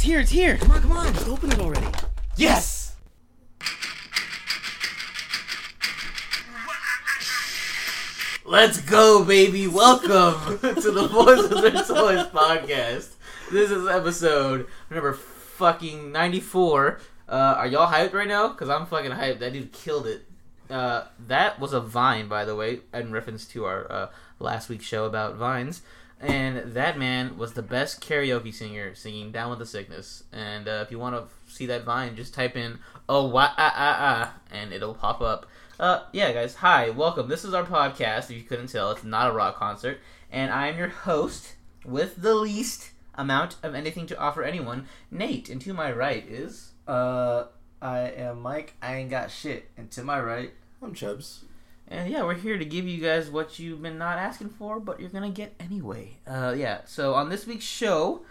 It's here, it's here. Come on, come on, just open it already. Yes! Let's go, baby. Welcome to the Boys with Their Toys podcast. This is episode number fucking 94. Uh, are y'all hyped right now? Because I'm fucking hyped. That dude killed it. Uh, that was a vine, by the way, in reference to our uh, last week's show about vines. And that man was the best karaoke singer singing Down with the Sickness. And uh, if you want to see that vine, just type in oh wah ah ah ah and it'll pop up. Uh, yeah, guys, hi, welcome. This is our podcast. If you couldn't tell, it's not a rock concert, and I am your host with the least amount of anything to offer anyone, Nate. And to my right is Uh, I am Mike. I ain't got shit. And to my right, I'm Chubbs. And yeah, we're here to give you guys what you've been not asking for, but you're gonna get anyway. Uh, yeah. So on this week's show,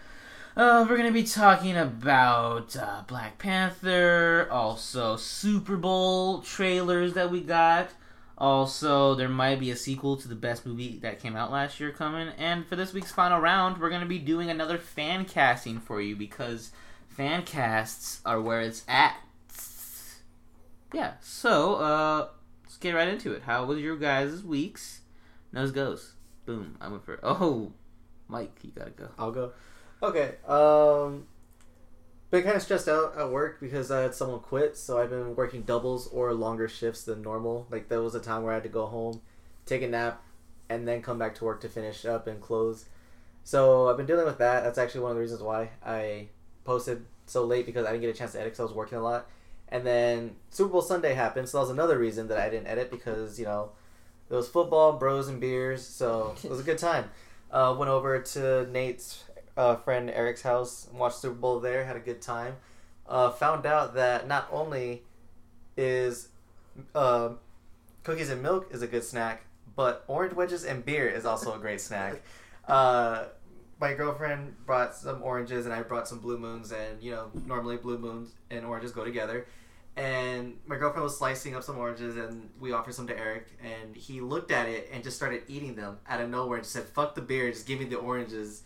uh, we're gonna be talking about uh, Black Panther, also Super Bowl trailers that we got. Also, there might be a sequel to the best movie that came out last year coming. And for this week's final round, we're gonna be doing another fan casting for you because fan casts are where it's at. Yeah. So, uh get right into it. How was your guys' weeks? Nose goes. Boom. I went for oh, Mike, you gotta go. I'll go. Okay. Um, been kind of stressed out at work because I had someone quit, so I've been working doubles or longer shifts than normal. Like there was a time where I had to go home, take a nap, and then come back to work to finish up and close. So I've been dealing with that. That's actually one of the reasons why I posted so late because I didn't get a chance to edit because I was working a lot. And then Super Bowl Sunday happened, so that was another reason that I didn't edit because you know it was football, bros, and beers, so it was a good time. Uh, went over to Nate's uh, friend Eric's house, watched Super Bowl there, had a good time. Uh, found out that not only is uh, cookies and milk is a good snack, but orange wedges and beer is also a great snack. Uh, my girlfriend brought some oranges and I brought some blue moons, and you know normally blue moons and oranges go together. And my girlfriend was slicing up some oranges, and we offered some to Eric, and he looked at it and just started eating them out of nowhere. and Just said, "Fuck the beer, just give me the oranges."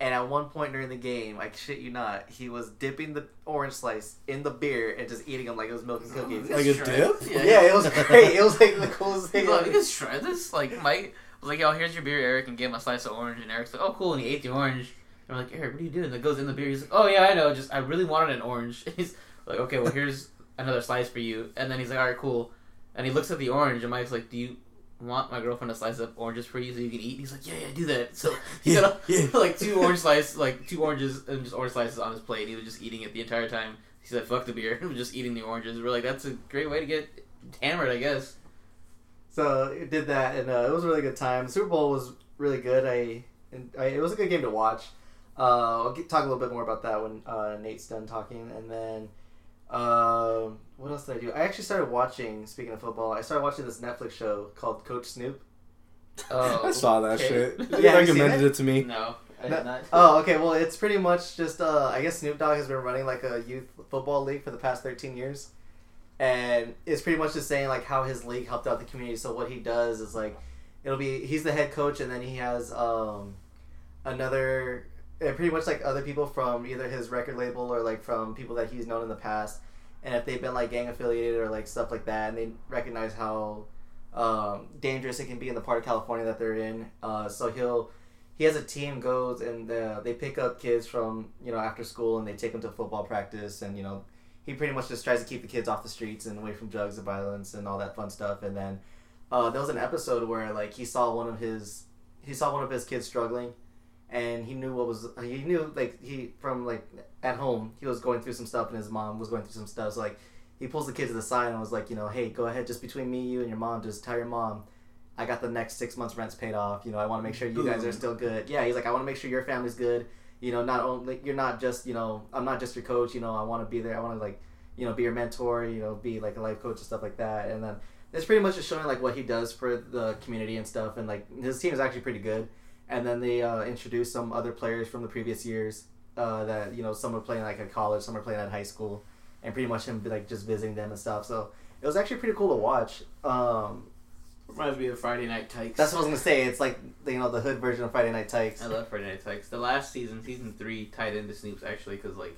And at one point during the game, I shit you not, he was dipping the orange slice in the beer and just eating them like it was milk and oh, cookies. Like a dip? yeah, it was great. It was like the coolest thing. Like, you can shred this? Like, Mike was like, yo, here's your beer, Eric, and gave him a slice of orange. And Eric's like, oh, cool. And he ate the orange. And we're like, Eric, what are you doing? That goes in the beer. He's like, oh, yeah, I know. Just, I really wanted an orange. he's like, okay, well, here's another slice for you. And then he's like, all right, cool. And he looks at the orange, and Mike's like, do you want my girlfriend to slice up oranges for you so you can eat? And he's like, yeah, yeah, do that. So he Yeah, got yeah. like two orange slices, like two oranges and just orange slices on his plate. He was just eating it the entire time. He said, fuck the beer. He was just eating the oranges. We're like, that's a great way to get hammered, I guess. So it did that, and uh, it was a really good time. The Super Bowl was really good. I, and I it was a good game to watch. Uh, I'll get, talk a little bit more about that when uh, Nate's done talking, and then um what else did I do? I actually started watching. Speaking of football, I started watching this Netflix show called Coach Snoop. Oh, I saw that okay. shit. Yeah, you have you recommended it? it to me. No, I did not. Oh, okay. Well, it's pretty much just. Uh, I guess Snoop Dogg has been running like a youth football league for the past thirteen years, and it's pretty much just saying like how his league helped out the community. So what he does is like, it'll be he's the head coach, and then he has um, another, uh, pretty much like other people from either his record label or like from people that he's known in the past, and if they've been like gang affiliated or like stuff like that, and they recognize how um, dangerous it can be in the part of California that they're in. Uh, so he'll he has a team goes and uh, they pick up kids from you know after school and they take them to football practice and you know he pretty much just tries to keep the kids off the streets and away from drugs and violence and all that fun stuff and then uh, there was an episode where like he saw one of his he saw one of his kids struggling and he knew what was he knew like he from like at home he was going through some stuff and his mom was going through some stuff so like he pulls the kid to the side and was like you know hey go ahead just between me you and your mom just tell your mom I got the next six months rents paid off. You know, I want to make sure you guys are still good. Yeah, he's like, I want to make sure your family's good. You know, not only you're not just you know, I'm not just your coach. You know, I want to be there. I want to like, you know, be your mentor. You know, be like a life coach and stuff like that. And then it's pretty much just showing like what he does for the community and stuff. And like his team is actually pretty good. And then they uh, introduced some other players from the previous years uh, that you know some are playing like at college, some are playing at high school, and pretty much him like just visiting them and stuff. So it was actually pretty cool to watch. Um, Reminds me of Friday Night Tykes. That's what I was gonna say. It's like you know the hood version of Friday Night Tykes. I love Friday Night Tykes. The last season, season three, tied into Snoop's actually because like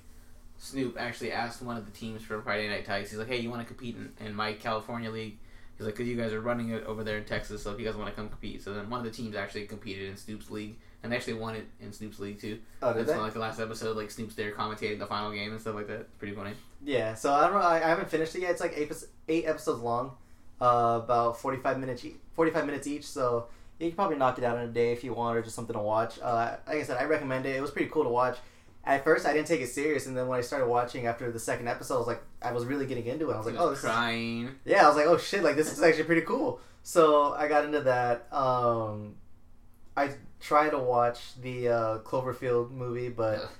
Snoop actually asked one of the teams from Friday Night Tykes. He's like, "Hey, you want to compete in, in my California league?" He's like, "Cause you guys are running it over there in Texas, so if you guys want to come compete." So then one of the teams actually competed in Snoop's league and they actually won it in Snoop's league too. Oh, did That's they? like the last episode, like Snoop's there commentating the final game and stuff like that. It's pretty funny. Yeah. So I don't know. I, I haven't finished it yet. It's like eight eight episodes long, uh, about forty five minutes each. Forty five minutes each. So you can probably knock it out in a day if you want, or just something to watch. Uh, like I said, I recommend it. It was pretty cool to watch. At first, I didn't take it serious, and then when I started watching after the second episode, I was like, I was really getting into it. I was like, He oh, was this is crying. Yeah, I was like, oh shit, like this is actually pretty cool. So I got into that. Um, I tried to watch the uh, Cloverfield movie, but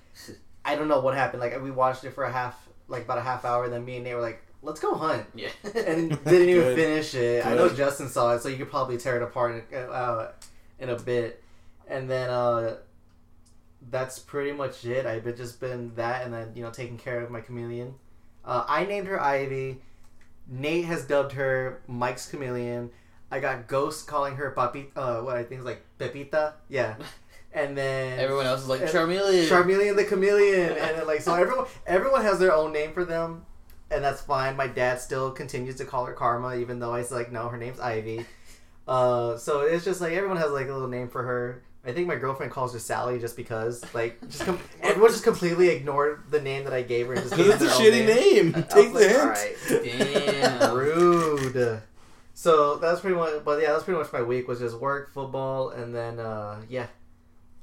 I don't know what happened. Like we watched it for a half, like about a half hour. Then me and Nate were like, let's go hunt, yeah. and didn't even finish it. I know Justin saw it, so you could probably tear it apart in, uh, in a bit. And then uh, that's pretty much it. I've been- just been that, and then you know taking care of my chameleon. Uh, I named her Ivy. Nate has dubbed her Mike's chameleon. I got Ghost calling her Papi. Uh, what I think is like Pepita. Yeah. And then Everyone else is like Charmeleon. Charmeleon the chameleon, and then, like so everyone everyone has their own name for them, and that's fine. My dad still continues to call her Karma, even though I was like, no, her name's Ivy. Uh, so it's just like everyone has like a little name for her. I think my girlfriend calls her Sally just because, like, just com- everyone just completely ignored the name that I gave her and just gave Because it's a shitty name. I Take the like, hint. "Alright." Damn. Rude. So that's pretty much, but yeah, that's pretty much my week was just work, football, and then uh, yeah.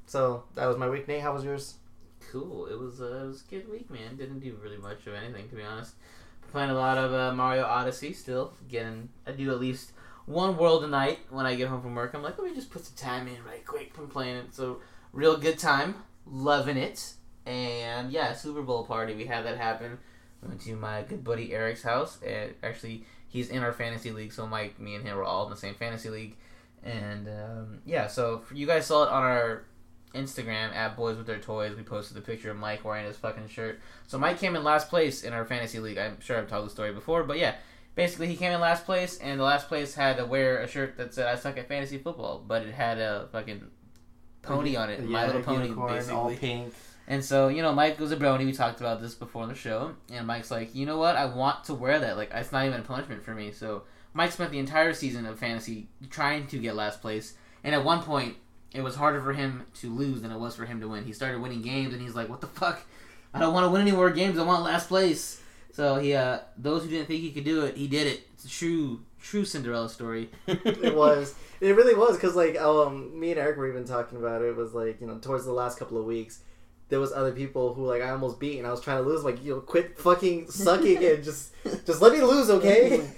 So that was my week. Nate, how was yours? Cool. It was uh, it was a good week, man. Didn't do really much of anything to be honest. Playing a lot of uh, Mario Odyssey still. Getting I do at least one world a night when I get home from work. I'm like, let me just put some time in right quick. I'm playing it. So real good time. Loving it. And yeah, Super Bowl party. We had that happen. Went to my good buddy Eric's house. And actually, he's in our fantasy league. So Mike, me, and him were all in the same fantasy league. And um, yeah, so you guys saw it on our Instagram at Boys with Their Toys. We posted the picture of Mike wearing his fucking shirt. So Mike came in last place in our fantasy league. I'm sure I've told the story before, but yeah, basically he came in last place, and the last place had to wear a shirt that said "I suck at fantasy football," but it had a fucking pony on it, My Little Pony, unicorn, all pink. And so, you know, Mike was a brony. We talked about this before on the show. And Mike's like, you know what? I want to wear that. Like, it's not even a punishment for me. So, Mike spent the entire season of fantasy trying to get last place. And at one point, it was harder for him to lose than it was for him to win. He started winning games, and he's like, what the fuck? I don't want to win any more games. I want last place. So, he, uh, those who didn't think he could do it, he did it. It's a true, true Cinderella story. it was. It really was because like um, me and Eric were even talking about it. It was like you know towards the last couple of weeks, there was other people who like I almost beat and I was trying to lose. Like you know, quit fucking sucking and just just let me lose, okay?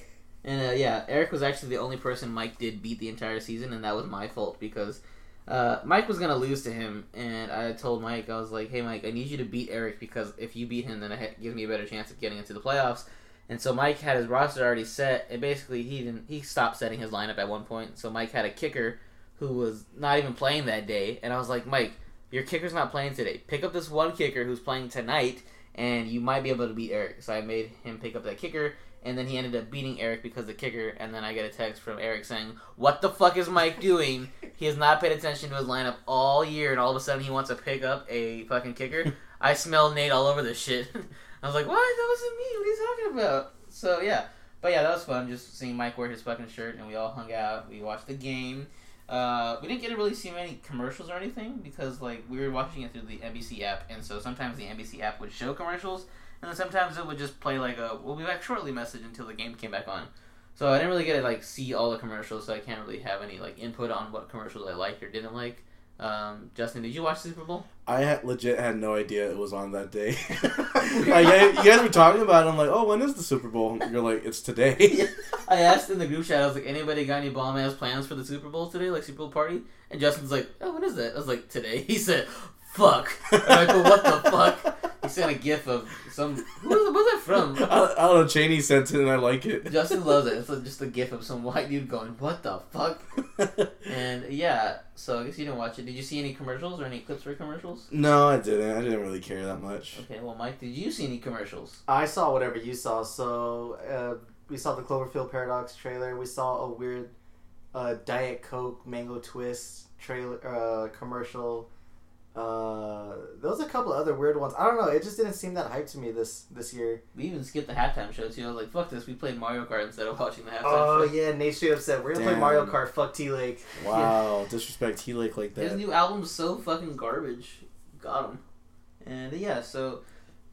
And uh, yeah, Eric was actually the only person Mike did beat the entire season, and that was my fault because uh, Mike was gonna lose to him, and I told Mike I was like, "Hey, Mike, I need you to beat Eric because if you beat him, then it gives me a better chance of getting into the playoffs." And so Mike had his roster already set, and basically he didn't. He stopped setting his lineup at one point. So Mike had a kicker who was not even playing that day, and I was like, "Mike, your kicker's not playing today. Pick up this one kicker who's playing tonight, and you might be able to beat Eric." So I made him pick up that kicker, and then he ended up beating Eric because the kicker. And then I get a text from Eric saying, "What the fuck is Mike doing? He has not paid attention to his lineup all year, and all of a sudden he wants to pick up a fucking kicker." I smell Nate all over this shit. I was like, "What? That wasn't me. What are you talking about?" So yeah, but yeah, that was fun. Just seeing Mike wear his fucking shirt, and we all hung out. We watched the game. Uh, we didn't get to really see many commercials or anything because like we were watching it through the NBC app, and so sometimes the NBC app would show commercials, and then sometimes it would just play like a "We'll be back shortly" message until the game came back on. So I didn't really get to like see all the commercials, so I can't really have any like input on what commercials I liked or didn't like. Um, Justin, did you watch the Super Bowl? I had, legit had no idea it was on that day. like, I- you guys were talking about it. I'm like, oh, when is the Super Bowl? You're like, it's today. I asked in the group chat, I was like, anybody got any bomb ass plans for the Super Bowl today, like Super Bowl party? And Justin's like, oh, when is that? I was like, today. He said, fuck. I'm like, well, what the fuck? He sent a gif of some. Who was, where's that from? I, I don't know. Cheney sent it, and I like it. Justin loves it. It's like just a gif of some white dude going, what the fuck? And yeah, so I guess you didn't watch it. Did you see any commercials or any clips for commercials? no, I didn't. I didn't really care that much. Okay, well, Mike, did you see any commercials? I saw whatever you saw. So uh, we saw the Cloverfield Paradox trailer. We saw a weird uh, Diet Coke Mango Twist trailer uh, commercial. Uh, there was a couple other weird ones. I don't know. It just didn't seem that hype to me this this year. We even skipped the halftime show too. I was like, "Fuck this!" We played Mario Kart instead of watching the halftime Oh show. yeah, Nate straight up said we're gonna play Mario Kart. Fuck T Lake. Wow, disrespect T Lake like that. His that. new album's so fucking garbage. Got him. And yeah, so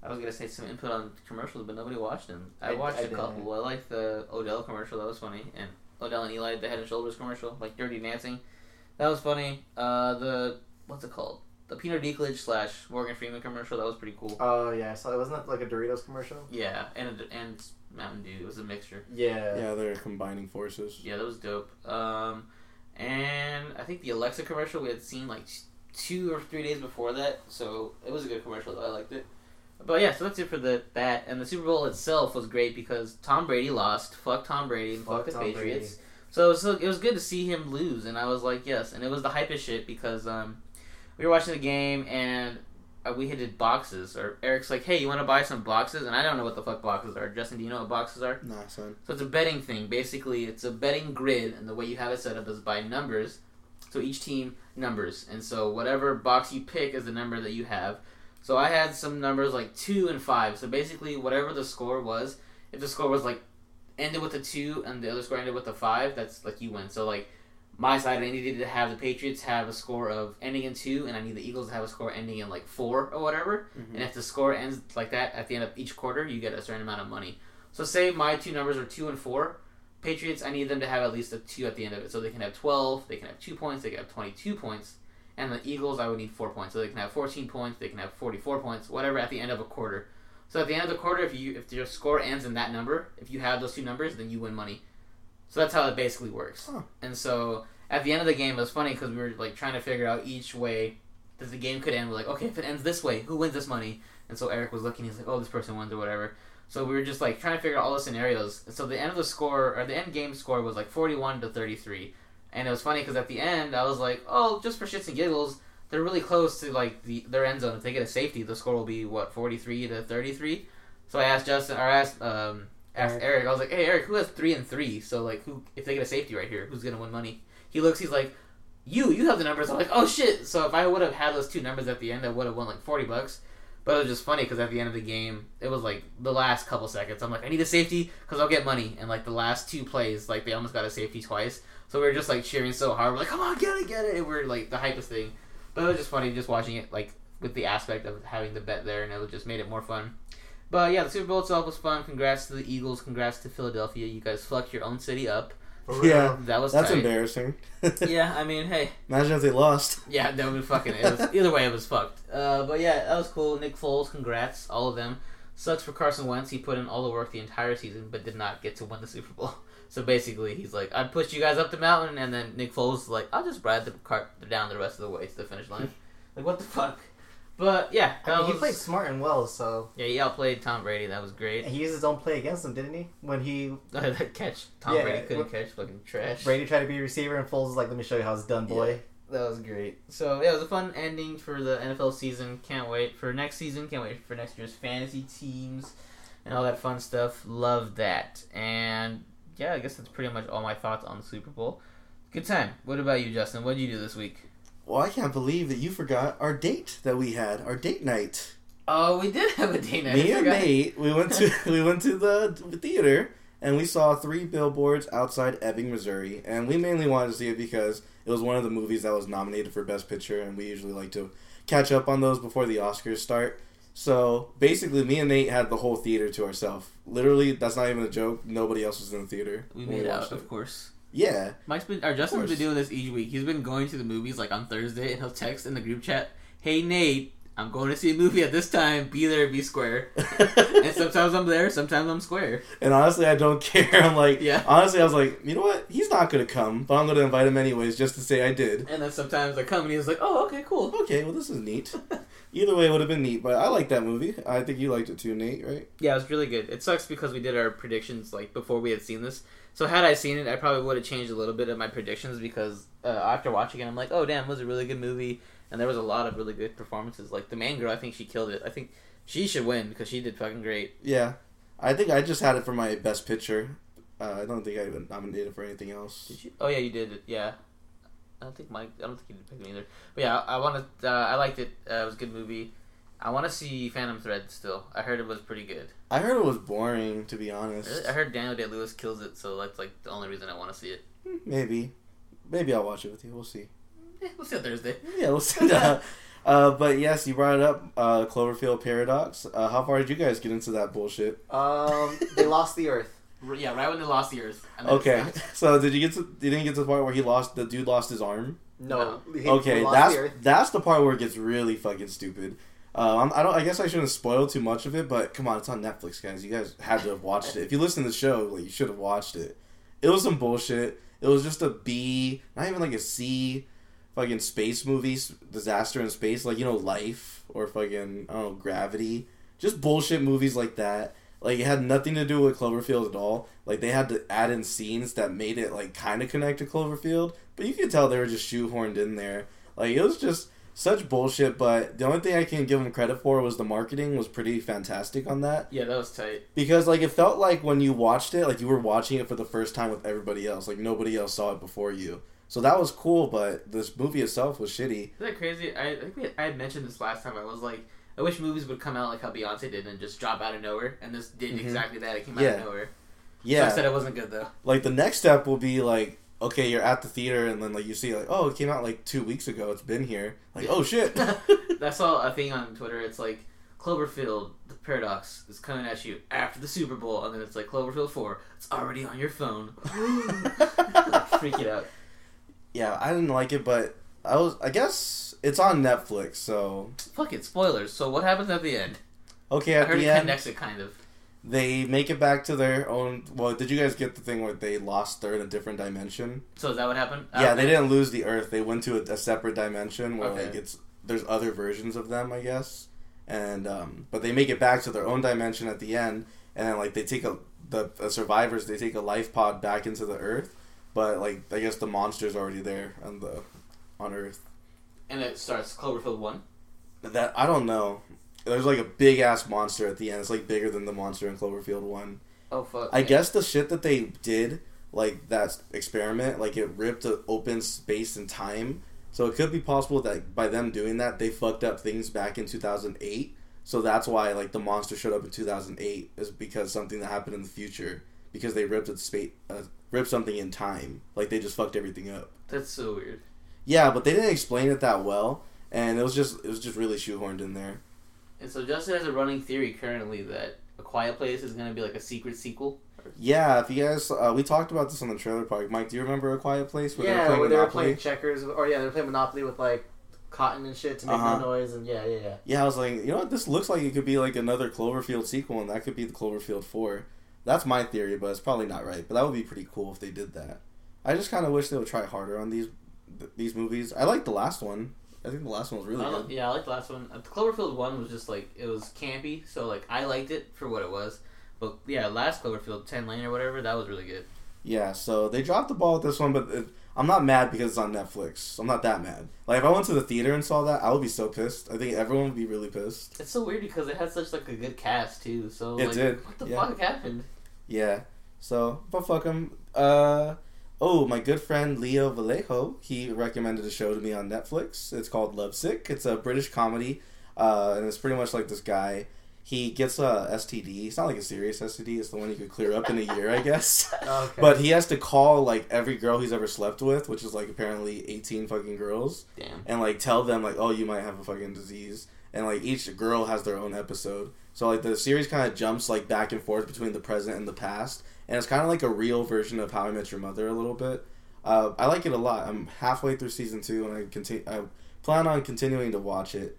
I was gonna say some input on commercials, but nobody watched them. I, I- watched I a couple. didn't. I liked the Odell commercial. That was funny. And Odell and Eli, the Head and Shoulders commercial, like Dirty Dancing. That was funny. Uh, the what's it called? The Peter Dinklage slash Morgan Freeman commercial. That was pretty cool. Oh yeah, so it wasn't that like a Doritos commercial. Yeah, and and Mountain Dew. It was a mixture. Yeah. Yeah, they're combining forces. Yeah, that was dope. Um, and I think the Alexa commercial we had seen like two or three days before that, so it was a good commercial. Though. I liked it. But yeah, so that's it for the that and the Super Bowl itself was great because Tom Brady lost. Fuck Tom Brady and fuck, Fuck the Tom Patriots. Brady. So it was, it was good to see him lose, and I was like, yes. And it was the hypest shit because um, we were watching the game and uh, we hit boxes. Or Eric's like, hey, you want to buy some boxes? And I don't know what the fuck boxes are. Justin, do you know what boxes are? Nah, son. So it's a betting thing. Basically, it's a betting grid, and the way you have it set up is by numbers. So each team numbers, and so whatever box you pick is the number that you have. So I had some numbers like two and five. So basically, whatever the score was, if the score was like ended with a two and the other score ended with a five, that's like you win. So like my side, I needed to have the Patriots have a score of ending in two, and I need the Eagles to have a score ending in like four or whatever. Mhm. And if the score ends like that at the end of each quarter, you get a certain amount of money. So say my two numbers are two and four. Patriots, I need them to have at least a two at the end of it, so they can have twelve, they can have two points, they can have twenty-two points. And the Eagles, I would need four points, so they can have fourteen points, they can have forty-four points, whatever at the end of a quarter. So at the end of the quarter, if you if your score ends in that number, if you have those two numbers, then you win money. So that's how it basically works. Huh. And so at the end of the game, it was funny because we were like trying to figure out each way that the game could end. We're like, okay, if it ends this way, who wins this money? And so Eric was looking. He's like, oh, this person wins or whatever. So we were just like trying to figure out all the scenarios. And so the end of the score or the end game score was like forty-one to thirty-three. And it was funny because at the end, I was like, oh, just for shits and giggles, they're really close to like the their end zone. If they get a safety, the score will be what forty-three to thirty-three. So I asked Justin, or I asked um, asked Eric. Eric. I was like, hey Eric, who has three and three? So like, who if they get a safety right here, who's gonna win money? He looks, he's like, you, you have the numbers. I'm like, oh shit. So if I would have had those two numbers at the end, I would have won like forty bucks. But it was just funny because at the end of the game, it was like the last couple seconds. I'm like, I need a safety because I'll get money. And like the last two plays, like they almost got a safety twice. So we were just like cheering so hard. We're like, come on, get it, get it. And we're like the hypest thing. But it was just funny just watching it like with the aspect of having the bet there, and it just made it more fun. But yeah, the Super Bowl itself was fun. Congrats to the Eagles. Congrats to Philadelphia. You guys fucked your own city up. Yeah. That was That's tight. embarrassing. Yeah, I mean, hey, Imagine if they lost. yeah, that would be fucking. It was, either way, it was fucked. Uh, but yeah, that was cool. Nick Foles, congrats, all of them. Sucks for Carson Wentz. He put in all the work the entire season, but did not get to win the Super Bowl. So basically, he's like, I pushed you guys up the mountain, and then Nick Foles is like, I'll just ride the cart down the rest of the way to the finish line. like, what the fuck? But yeah, I mean, he played smart and well, so Yeah, he outplayed Tom Brady. That was great. and he used his own play against him, didn't he? When he that catch, Tom Yeah, Brady couldn't catch. Fucking trash. Brady tried to be a receiver, and Foles was like, "Let me show you how it's done, boy." That was great. So yeah, it was a fun ending for the NFL season. Can't wait for next season. Can't wait for next year's fantasy teams and all that fun stuff. Love that. And yeah, I guess that's pretty much all my thoughts on the Super Bowl. Good time. What about you, Justin? What did you do this week? Well, I can't believe that you forgot our date that we had, our date night. Oh, we did have a date night. Me and. Nate, we went to we went to the theater and we saw three billboards outside Ebbing, Missouri, and we mainly wanted to see it because it was one of the movies that was nominated for Best Picture, and we usually like to catch up on those before the Oscars start. So basically, me and Nate had the whole theater to ourselves. Literally, that's not even a joke. Nobody else was in the theater. We made out, watched of course. Yeah, Mike's been, or Justin's been doing this each week. He's been going to the movies like on Thursday, and he'll text in the group chat, "Hey Nate, I'm going to see a movie at this time. Be there, be square." and sometimes I'm there, sometimes I'm square. And honestly, I don't care. I'm like, Yeah. honestly, I was like, you know what? He's not gonna come, but I'm gonna invite him anyways, just to say I did. And then sometimes I come and he's like, "Oh, okay, cool." Okay, well, this is neat. Either way, it would have been neat. But I like that movie. I think you liked it too, Nate. Right? Yeah, it was really good. It sucks because we did our predictions like before we had seen this. So had I seen it, I probably would have changed a little bit of my predictions because uh, after watching it, I'm like, "Oh, damn, it was a really good movie." And there was a lot of really good performances. Like the main girl, I think she killed it. I think she should win because she did fucking great. Yeah. I think I just had it for my best picture. Uh, I don't think I even nominated for anything else. Did you? Oh yeah, you did. Yeah. I don't think Mike. I don't think he did pick them either. But yeah, I, I want to. Uh, I liked it. Uh, it was a good movie. I want to see Phantom Thread still. I heard it was pretty good. I heard it was boring, to be honest. Really? I heard Daniel Day Lewis kills it, so that's like the only reason I want to see it. Maybe, maybe I'll watch it with you. We'll see. Eh, we'll see on Thursday. Yeah, we'll see. uh, uh, but yes, you brought it up. Uh, Cloverfield paradox. Uh, how far did you guys get into that bullshit? Um, they lost the Earth. R- Yeah, right when they lost the Earth. and Okay, so did you get to? You didn't get to the part where he lost the dude lost his arm. No. he- Okay, he that's the that's the part where it gets really fucking stupid. Uh, I'm, I don't. I guess I shouldn't spoil too much of it, but come on, it's on Netflix, guys. You guys had to have watched it. If you listen to the show, like you should have watched it. It was some bullshit. It was just a B, not even like a C, fucking space movies, disaster in space, like you know, Life or fucking I don't know, Gravity. Just bullshit movies like that. Like it had nothing to do with Cloverfield at all. Like they had to add in scenes that made it like kind of connect to Cloverfield, but you could tell they were just shoehorned in there. Like it was just such bullshit. But the only thing I can give them credit for was the marketing was pretty fantastic on that Yeah, that was tight. because like it felt like when you watched it, like you were watching it for the first time with everybody else. Like nobody else saw it before you. So that was cool, but this movie itself was shitty. Isn't that crazy? I, I think we, I had mentioned this last time. I was like, I wish movies would come out like how Beyonce did and just drop out of nowhere. And this did Mhm. exactly that. It came out Yeah. of nowhere. Yeah, So I said it wasn't good though. like the next step will be like okay you're at the theater and then like you see like oh it came out like two weeks ago it's been here like oh shit I saw a thing on Twitter. It's like Cloverfield, the paradox is coming at you after the Super Bowl, and then it's like Cloverfield Four. It's already on your phone. Freak it out. yeah i didn't like it but i was i guess it's on netflix so Fuck it, spoilers. So what happens at the end? okay at I heard the it end connects it kind of. they make it back to their own well did you guys get the thing where they lost they're in a different dimension So is that what happened? yeah they didn't lose the earth they went to a, a separate dimension where Okay. like it's there's other versions of them i guess and um but they make it back to their own dimension at the end and then like they take a the, the survivors they take a life pod back into the earth but like i guess the monster's already there on the on earth And it starts Cloverfield One. that i don't know there's like a big ass monster at the end it's like bigger than the monster in cloverfield 1 Oh fuck. I guess the shit that they did, like that experiment, like it ripped open space and time. So it could be possible that by them doing that, they fucked up things back in 2008. So that's why like the monster showed up in 2008 is because something that happened in the future because they ripped a space, uh, ripped something in time. Like they just fucked everything up. That's so weird. Yeah, but they didn't explain it that well, and it was just it was just really shoehorned in there. And so Justin has a running theory currently that A Quiet Place is gonna be like a secret sequel. Yeah, if you guys, uh, we talked about this on the trailer park. Mike, do you remember A Quiet Place? where yeah, where they were playing checkers, or yeah, they were playing Monopoly with like cotton and shit to make Uh-huh. no noise, and yeah, yeah, yeah. Yeah, I was like, you know what? This looks like it could be like another Cloverfield sequel, and that could be the Cloverfield Four. That's my theory, but it's probably not right. But that would be pretty cool if they did that. I just kind of wish they would try harder on these th- these movies. I like the last one. I think the last one was really good. yeah, I liked the last one. Uh, Cloverfield One was just like it was campy, so like I liked it for what it was. But yeah, last Cloverfield, Ten Lane or whatever, that was really good. Yeah, so they dropped the ball with this one, but it, I'm not mad because it's on Netflix. I'm not that mad. Like if I went to the theater and saw that, I would be so pissed. I think everyone would be really pissed. It's so weird because it had such like a good cast too. So It like, did, what the yeah. fuck happened? Yeah. So, but fuck them. Uh, oh, my good friend Leo Vallejo, he recommended a show to me on Netflix. It's called Lovesick. It's a British comedy, uh, and it's pretty much like this guy. He gets a STD. It's not like a serious STD. It's the one you could clear up in a year, I guess. Okay. But he has to call like every girl he's ever slept with, which is like apparently eighteen fucking girls, Damn. and like tell them like, oh, you might have a fucking disease, and like each girl has their own episode. So like the series kind of jumps like back and forth between the present and the past, and it's kind of like a real version of How I Met Your Mother a little bit. Uh, I like it a lot. I'm halfway through season two, and I continue. I plan on continuing to watch it.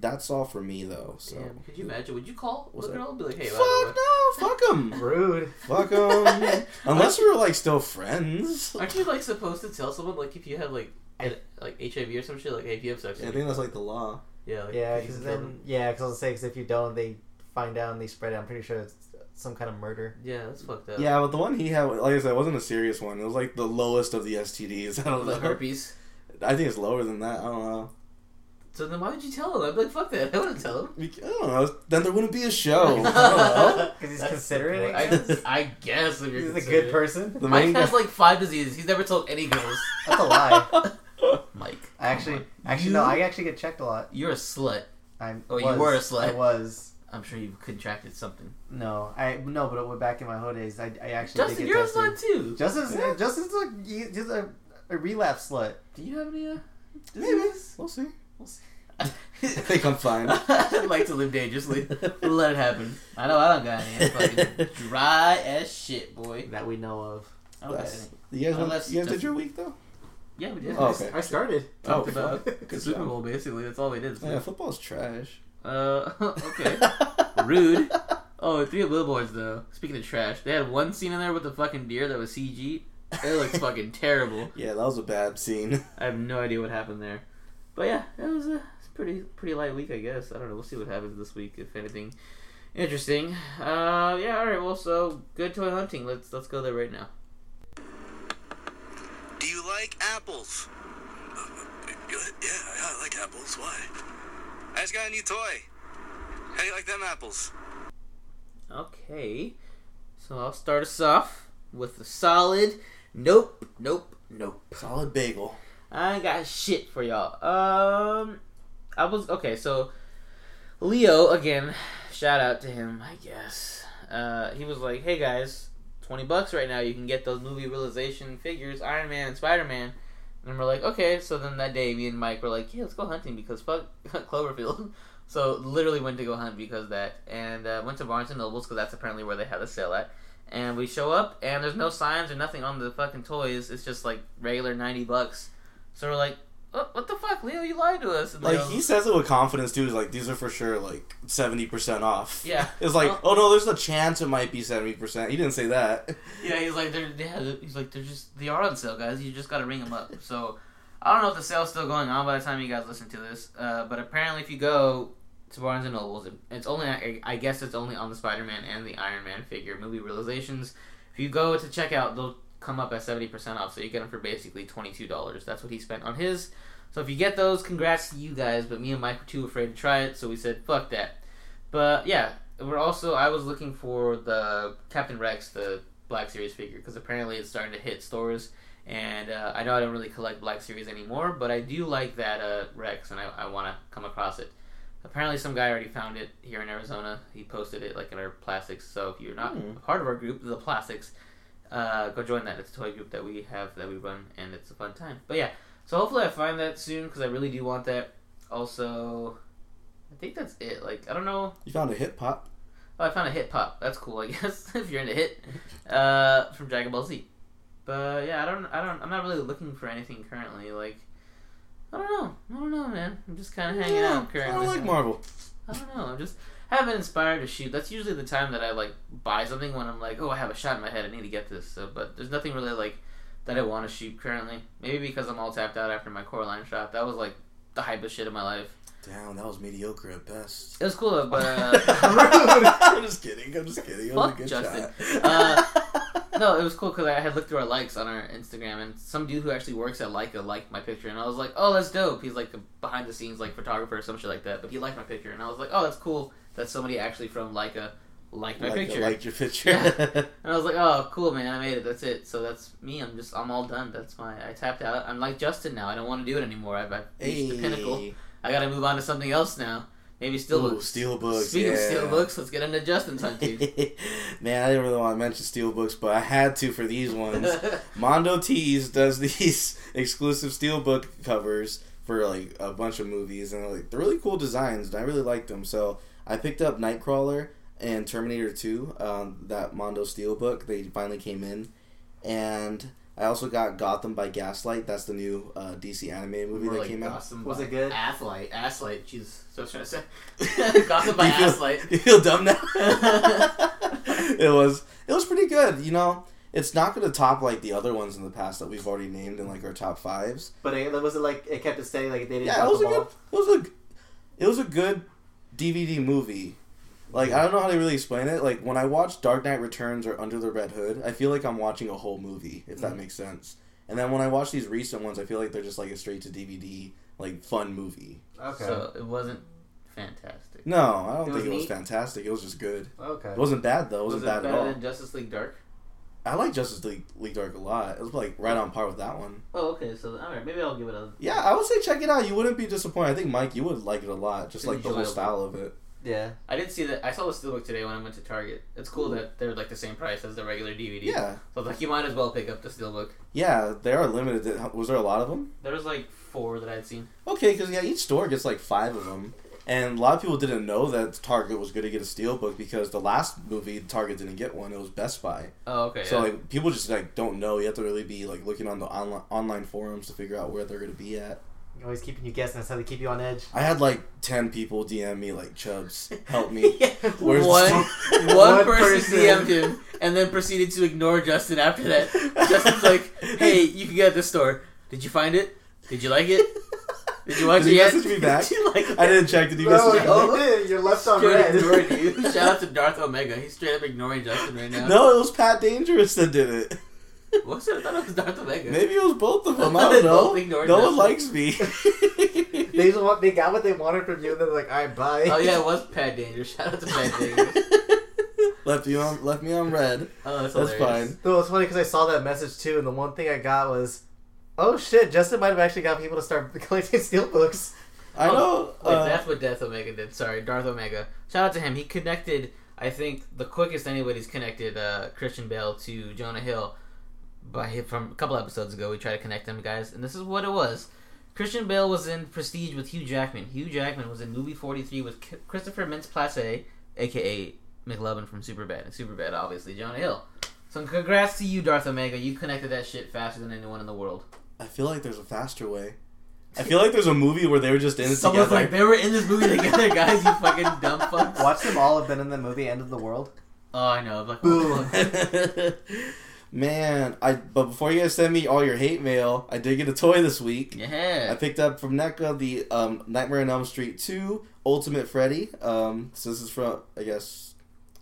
That's all for me though. So Damn. Could you imagine? Would you call What's the girl and be like, "Hey, fuck no, fuck them, rude. fuck them. Unless we were like still friends. aren't you like supposed to tell someone like if you have like ed- like HIV or some shit? Like, hey, if you have sex, Yeah, I think that's like the law. yeah, like, Yeah, because then them. yeah, because I was saying, because if you don't, they find out and they spread it. I'm pretty sure it's some kind of murder. yeah, that's fucked up. Yeah, but the one he had, like I said, it wasn't a serious one. It was like the lowest of the STDs. I don't the know. herpes. I think it's lower than that. I don't know. So then why would you tell him? I'd be like, fuck that. I wouldn't tell him. I don't know. Then there wouldn't be a show. I don't know. Because he's That's considering I, it. I guess if you're He's a good person. The Mike has guy- like five diseases. He's never told any girls. That's a lie. Mike, I actually, actually You- no. I actually get checked a lot. You're a slut. I Oh, you were a slut. I was. I'm sure you've contracted something. No, I no, but it went back in my whole days. I, I actually Justin, did get you're a slut too. Justin's Yeah. Justin's like you- just a, a relapse slut. Do you have any? Uh, Maybe. We'll see. We'll see. I think I'm fine. I'd like to live dangerously. Let it happen. I know I don't got any. Fucking dry as shit, boy. That we know of. Okay. That's- You guys, Unless you guys did your week though? Yeah, we did. Oh, okay. I started. Talked Oh, about the Super. Bowl basically. That's all we did. Yeah, football's trash. Uh, okay. Rude. Oh, three billboards though. Speaking of trash, they had one scene in there with the fucking deer that was CG. It looks fucking terrible. Yeah, that was a bad scene. I have no idea what happened there. But yeah, it was a pretty pretty light week, I guess. I don't know. We'll see what happens this week if anything interesting. Uh, yeah. All right. Well, so good toy hunting. Let's let's go there right now. Do you like apples? Yeah, I like apples. Why? I just got a new toy. How do you like them apples? Okay. So I'll start us off with a solid. Nope. Nope. Nope. Solid bagel. I got shit for y'all. Um, I was okay. So Leo again. Shout out to him, I guess. Uh, he was like, "Hey guys, twenty bucks right now. You can get those movie realization figures, Iron Man and Spider Man." And we're like, "Okay." So then that day, me and Mike were like, "Yeah, let's go hunting because fuck Cloverfield." So literally went to go hunt because that, and uh, went to Barnes and Nobles because that's apparently where they had the sale at. And we show up, and there's no signs or nothing on the fucking toys. It's just like regular ninety bucks. So we're like, what, what the fuck, Leo? You lied to us. And Like he says it with confidence too. He's like, these are for sure like seventy percent off. Yeah. It's like, Well- oh no, there's a chance it might be seventy percent. He didn't say that. yeah, he's like, they're yeah, he's like, they're just they are on sale, guys. You just gotta ring them up. So I don't know if the sale's still going on by the time you guys listen to this, uh, but apparently if you go to Barnes and Nobles, it's only I, guess it's only on the Spider-Man and the Iron Man figure movie realizations. If you go to checkout, they'll come up at seventy percent off, so you get them for basically twenty two dollars. That's what he spent on his. So if you get those, congrats to you guys. But me and Mike were too afraid to try it, so we said fuck that. But yeah, we're also I was looking for the Captain Rex, the Black Series figure, because apparently it's starting to hit stores. And uh, I know I don't really collect Black Series anymore, but I do like that uh, Rex, and I, I want to come across it. Apparently, some guy already found it here in Arizona. He posted it like in our plastics. So if you're not a part of our group, the plastics, uh, go join that. It's a toy group that we have that we run, and it's a fun time. But yeah, so hopefully I find that soon because I really do want that. Also, I think that's it. Like I don't know. You found a hip hop. Oh, I found a hip hop. That's cool, I guess, if you're into hit. Uh, from Dragon Ball Z. But yeah, I don't, I don't, I'm not really looking for anything currently. Like, I don't know, I don't know, man. I'm just kind of hanging Yeah, out currently. I don't like Marvel. I don't know. I'm just haven't been inspired to shoot. That's usually the time that I like buy something when I'm like, oh, I have a shot in my head. I need to get this. So, but there's nothing really like that I want to shoot currently. Maybe because I'm all tapped out after my Coraline shot. That was like the hypest shit of my life. Damn, that was mediocre at best. It was cool, though, but. Uh, I'm just kidding. I'm just kidding. It was a good Justin. shot. Uh, No, it was cool because I had looked through our likes on our Instagram, and some dude who actually works at Leica liked my picture, and I was like, "Oh, that's dope." He's like a behind the scenes like photographer or some shit like that, but he liked my picture, and I was like, "Oh, that's cool that somebody actually from Leica liked my Like- picture." Liked your picture. Yeah. And I was like, "Oh, cool, man! I made it. That's it. So that's me. I'm just I'm all done. That's my I tapped out. I'm like Justin now. I don't want to do it anymore. I've, I've reached the pinnacle. I got to move on to something else now. Maybe Still steelbooks. Steelbooks. Speaking yeah. of steelbooks, let's get into Justin's hunt dude. Man, I didn't really want to mention Steelbooks, but I had to for these ones. Mondo Tees does these exclusive steelbook covers for like a bunch of movies, and like they're really cool designs, and I really like them. So I picked up Nightcrawler and Terminator Two, um, that Mondo Steel book, They finally came in, and I also got Gotham by Gaslight. That's the new uh, DC animated movie More that like came out. Gotham Was it good? Athlight. Asslight. Jesus. So I was trying to say. Gotham by you feel, Asslight. You feel dumb now? it was it was pretty good. You know, it's not going to top like the other ones in the past that we've already named in like our top fives. But it, was it like it kept it steady? Like they didn't Yeah, it was the a ball? good. It was a. It was a good DVD movie. Like I don't know how to really explain it. Like when I watch Dark Knight Returns or Under the Red Hood, I feel like I'm watching a whole movie. If that Mhm. makes sense. And then when I watch these recent ones, I feel like they're just like a straight to DVD like fun movie. Okay. So it wasn't fantastic. No, I don't It think was it was neat? fantastic. It was just good. okay. It wasn't bad though. It Was wasn't it bad better at all. than Justice League Dark? I like Justice League, League Dark a lot. It was like right on par with that one. Oh, okay. So all right, maybe I'll give it a. Yeah, I would say check it out. You wouldn't be disappointed. I think Mike, you would like it a lot. Just like the whole Enjoyable. style of it. Yeah. I did see that. I saw the steelbook today when I went to Target. It's cool that they're like the same price as the regular DVD. Yeah, So like you might as well pick up the steelbook. yeah, they are limited. Was there a lot of them? There was like four that I'd seen. Okay, because yeah, each store gets like five of them, and a lot of people didn't know that Target was going to get a steelbook because the last movie Target didn't get one. It was Best Buy. Oh, okay. So yeah. like people just like don't know. You have to really be like looking on the online online forums to figure out where they're going to be at. Always keeping you guessing. That's how they keep you on edge. I had like ten people DM me like Chubs, help me. Where's the one, store?" one One person, person. DM'd him and then proceeded to ignore Justin after that. Justin's like, "Hey, you can get it at this store. Did you find it? Did you like it? Did you watch Did it he yet? message me back? Did you like it? I didn't check. Did he No, message me? Oh. you did. You're left on Straight red. ignoring you. Shout out to Darth Omega. He's straight up ignoring Justin right now. No, it was Pat Dangerous that did it. What's it? I thought it was Darth Omega. Maybe it was both of them. I don't They know. No one likes me. they just want, they got what they wanted from you. and They're like, all right, bye. Oh yeah, it was Pat Danger. Shout out to Pat Danger. left you on left me on red. Oh, that's, That's hilarious. fine. No, it's funny because I saw that message too, and the one thing I got was, oh shit, Justin might have actually got people to start collecting steelbooks. I Oh, know. Wait, uh, that's what Death Omega did. Sorry, Darth Omega. Shout out to him. He connected. I think the quickest anybody's connected uh, Christian Bale to Jonah Hill by from a couple episodes ago. We tried to connect them guys, and this is what it was. Christian Bale was in Prestige with Hugh Jackman. Hugh Jackman was in movie 43 with K- Christopher Mintz-Plasse, aka McLovin from Superbad, and Superbad obviously Jonah Hill. So congrats to you, Darth Omega. You connected that shit faster than anyone in the world. I feel like there's a faster way. I feel like there's a movie where they were just in it Someone's together. like, they were in this movie together, guys. You fucking dumb fucks. Watch them all have been in the movie End of the World. Oh, I know. Like, Boom. Man, I but before you guys send me all your hate mail, I did get a toy this week. Yeah. I picked up from NECA the um, Nightmare on Elm Street 2 Ultimate Freddy. Um, so this is from, I guess,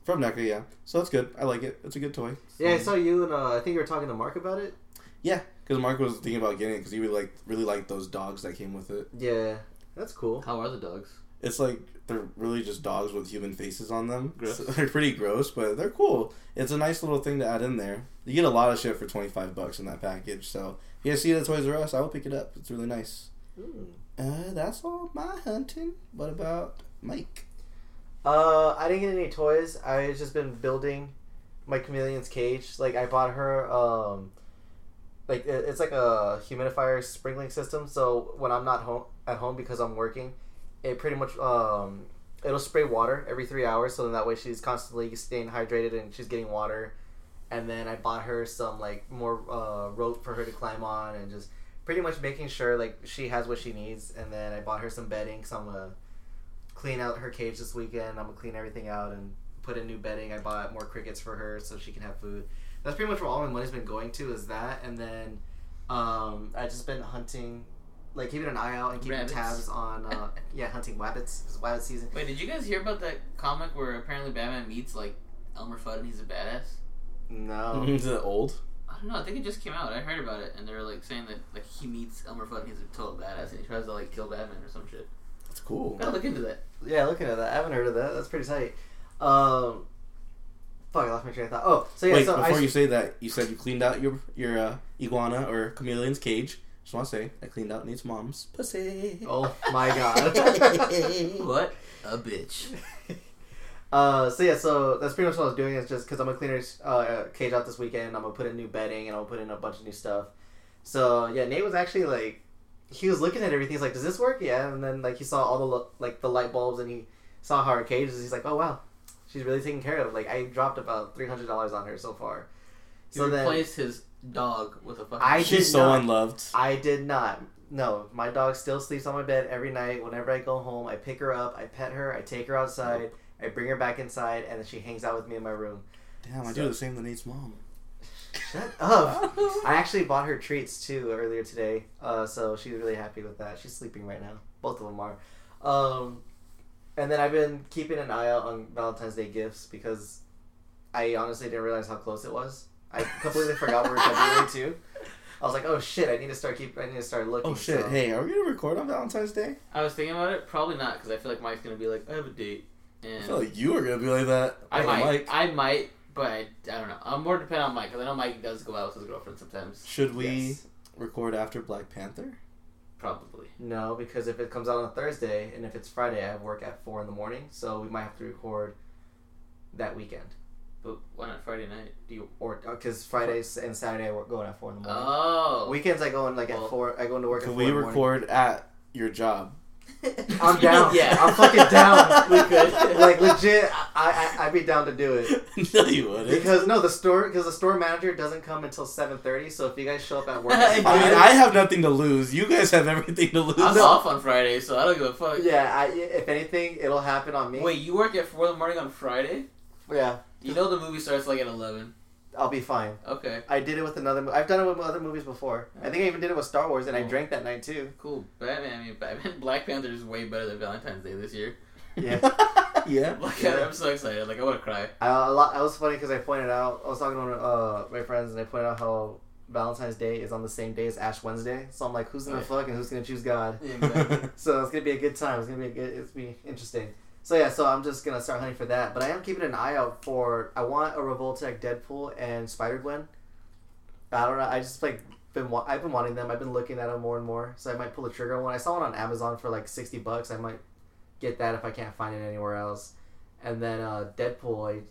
from NECA, yeah. So it's good. I like it. It's a good toy. Yeah, I saw you and uh, I think you were talking to Mark about it. Yeah, because Mark was thinking about getting it because he really like really liked those dogs that came with it. Yeah, that's cool. How are the dogs? It's like they're really just dogs with human faces on them. Gross. So they're pretty gross, but they're cool. It's a nice little thing to add in there. You get a lot of shit for twenty five bucks in that package. So if you guys see it at Toys R Us, I will pick it up. It's really nice. Mm. Uh, that's all my hunting. What about Mike? Uh, I didn't get any toys. I just been building my chameleon's cage. Like I bought her um, like it's like a humidifier sprinkling system. So when I'm not home at home because I'm working, it pretty much um, it'll spray water every three hours. So then that way she's constantly staying hydrated and she's getting water. And then I bought her some like more uh, rope for her to climb on and just pretty much making sure like she has what she needs. And then I bought her some bedding. So I'm gonna clean out her cage this weekend. I'm gonna clean everything out and put in new bedding. I bought more crickets for her so she can have food. That's pretty much where all my money's been going to is that, and then um, I just been hunting, like keeping an eye out and keeping Rabbits. tabs on uh, yeah hunting rabbits. It's rabbit season. Wait, did you guys hear about that comic where apparently Batman meets like Elmer Fudd and he's a badass? No, Is it old? I don't know. I think it just came out. I heard about it, and they were like saying that like he meets Elmer Fudd and he's a total badass, and he tries to like kill Batman or some shit. That's cool. Gotta look into that. yeah, looking at that, I haven't heard of that. That's pretty tight. Um, fuck, I lost my train of thought. Oh, so yeah, Wait, so before I, you say that, you said you cleaned out your your uh, iguana or chameleon's cage. Just want to say, I cleaned out Nate's mom's pussy. oh my god. What a bitch. Uh, so yeah, so that's pretty much what I was doing. Is just because I'm gonna clean her uh, cage out this weekend. I'm gonna put in new bedding and I'll put in a bunch of new stuff. So yeah, Nate was actually like, he was looking at everything. He's like, "Does this work?" Yeah, and then like he saw all the lo- like the light bulbs and he saw how her cage is. He's like, "Oh wow, she's really taken care of." Like I dropped about three hundred dollars on her so far. He So then replaced his dog with a fucking. I She's so not- unloved. I did not. No, my dog still sleeps on my bed every night. Whenever I go home, I pick her up, I pet her, I take her outside, I bring her back inside, and then she hangs out with me in my room. Damn, I do the same to Nate's mom. Shut up. I actually bought her treats too earlier today, uh, so she's really happy with that. She's sleeping right now. Both of them are. Um, and then I've been keeping an eye out on Valentine's Day gifts because I honestly didn't realize how close it was. I completely forgot we were February too. I was like, oh shit, I need to start keep. I need to start looking. Oh shit! so- Hey, are we gonna record on Valentine's Day? I was thinking about it. Probably not because I feel like Mike's gonna be like, I have a date, and I feel like you were gonna be like that. I Hey, might, Mike. I might, but I, I don't know. I'm more dependent on Mike because I know Mike does go out with his girlfriend sometimes. Should we Yes. record after Black Panther? Probably. No, because if it comes out on a Thursday and if it's Friday, I have work at four in the morning, so we might have to record that weekend. But why not Friday night? Do you? Or uh, because Fridays and Saturday we're going at four in the morning. Oh. Weekends I go in like Well, at four. I go into work at four. we in the morning. record at your job? I'm down. yeah, I'm fucking down. we could. like legit, I, I I'd be down to do it. no, you wouldn't. Because no, the store because the store manager doesn't come until seven thirty. So if you guys show up at work, I mean, five- I have nothing to lose. You guys have everything to lose. I'm off on Friday, so I don't give a fuck. yeah, I, if anything, it'll happen on me. Wait, you work at four in the morning on Friday? yeah, You know the movie starts like at eleven. I'll be fine. Okay, I did it with another. mo- I've done it with other movies before. I think I even did it with Star Wars, and I drank that night too. cool. Batman. I mean, Batman. Black Panther is way better than Valentine's Day this year. Yeah, yeah. Like, Yeah. I'm so excited. Like, I want to cry. I, a lot. I was funny because I pointed out. I was talking to uh, my friends, and I pointed out how Valentine's Day is on the same day as Ash Wednesday. So I'm like, who's gonna Right. fuck and who's gonna choose God? Yeah, exactly. So it's gonna be a good time. It's gonna be a good. It's gonna be interesting. So yeah, so I'm just gonna start hunting for that. But I am keeping an eye out for. I want a Revoltech Deadpool and Spider Gwen. I don't know. I just like been. wa- I've been wanting them. I've been looking at them more and more. So I might pull the trigger on one. I saw one on Amazon for like sixty bucks. I might get that if I can't find it anywhere else. And then uh, Deadpool,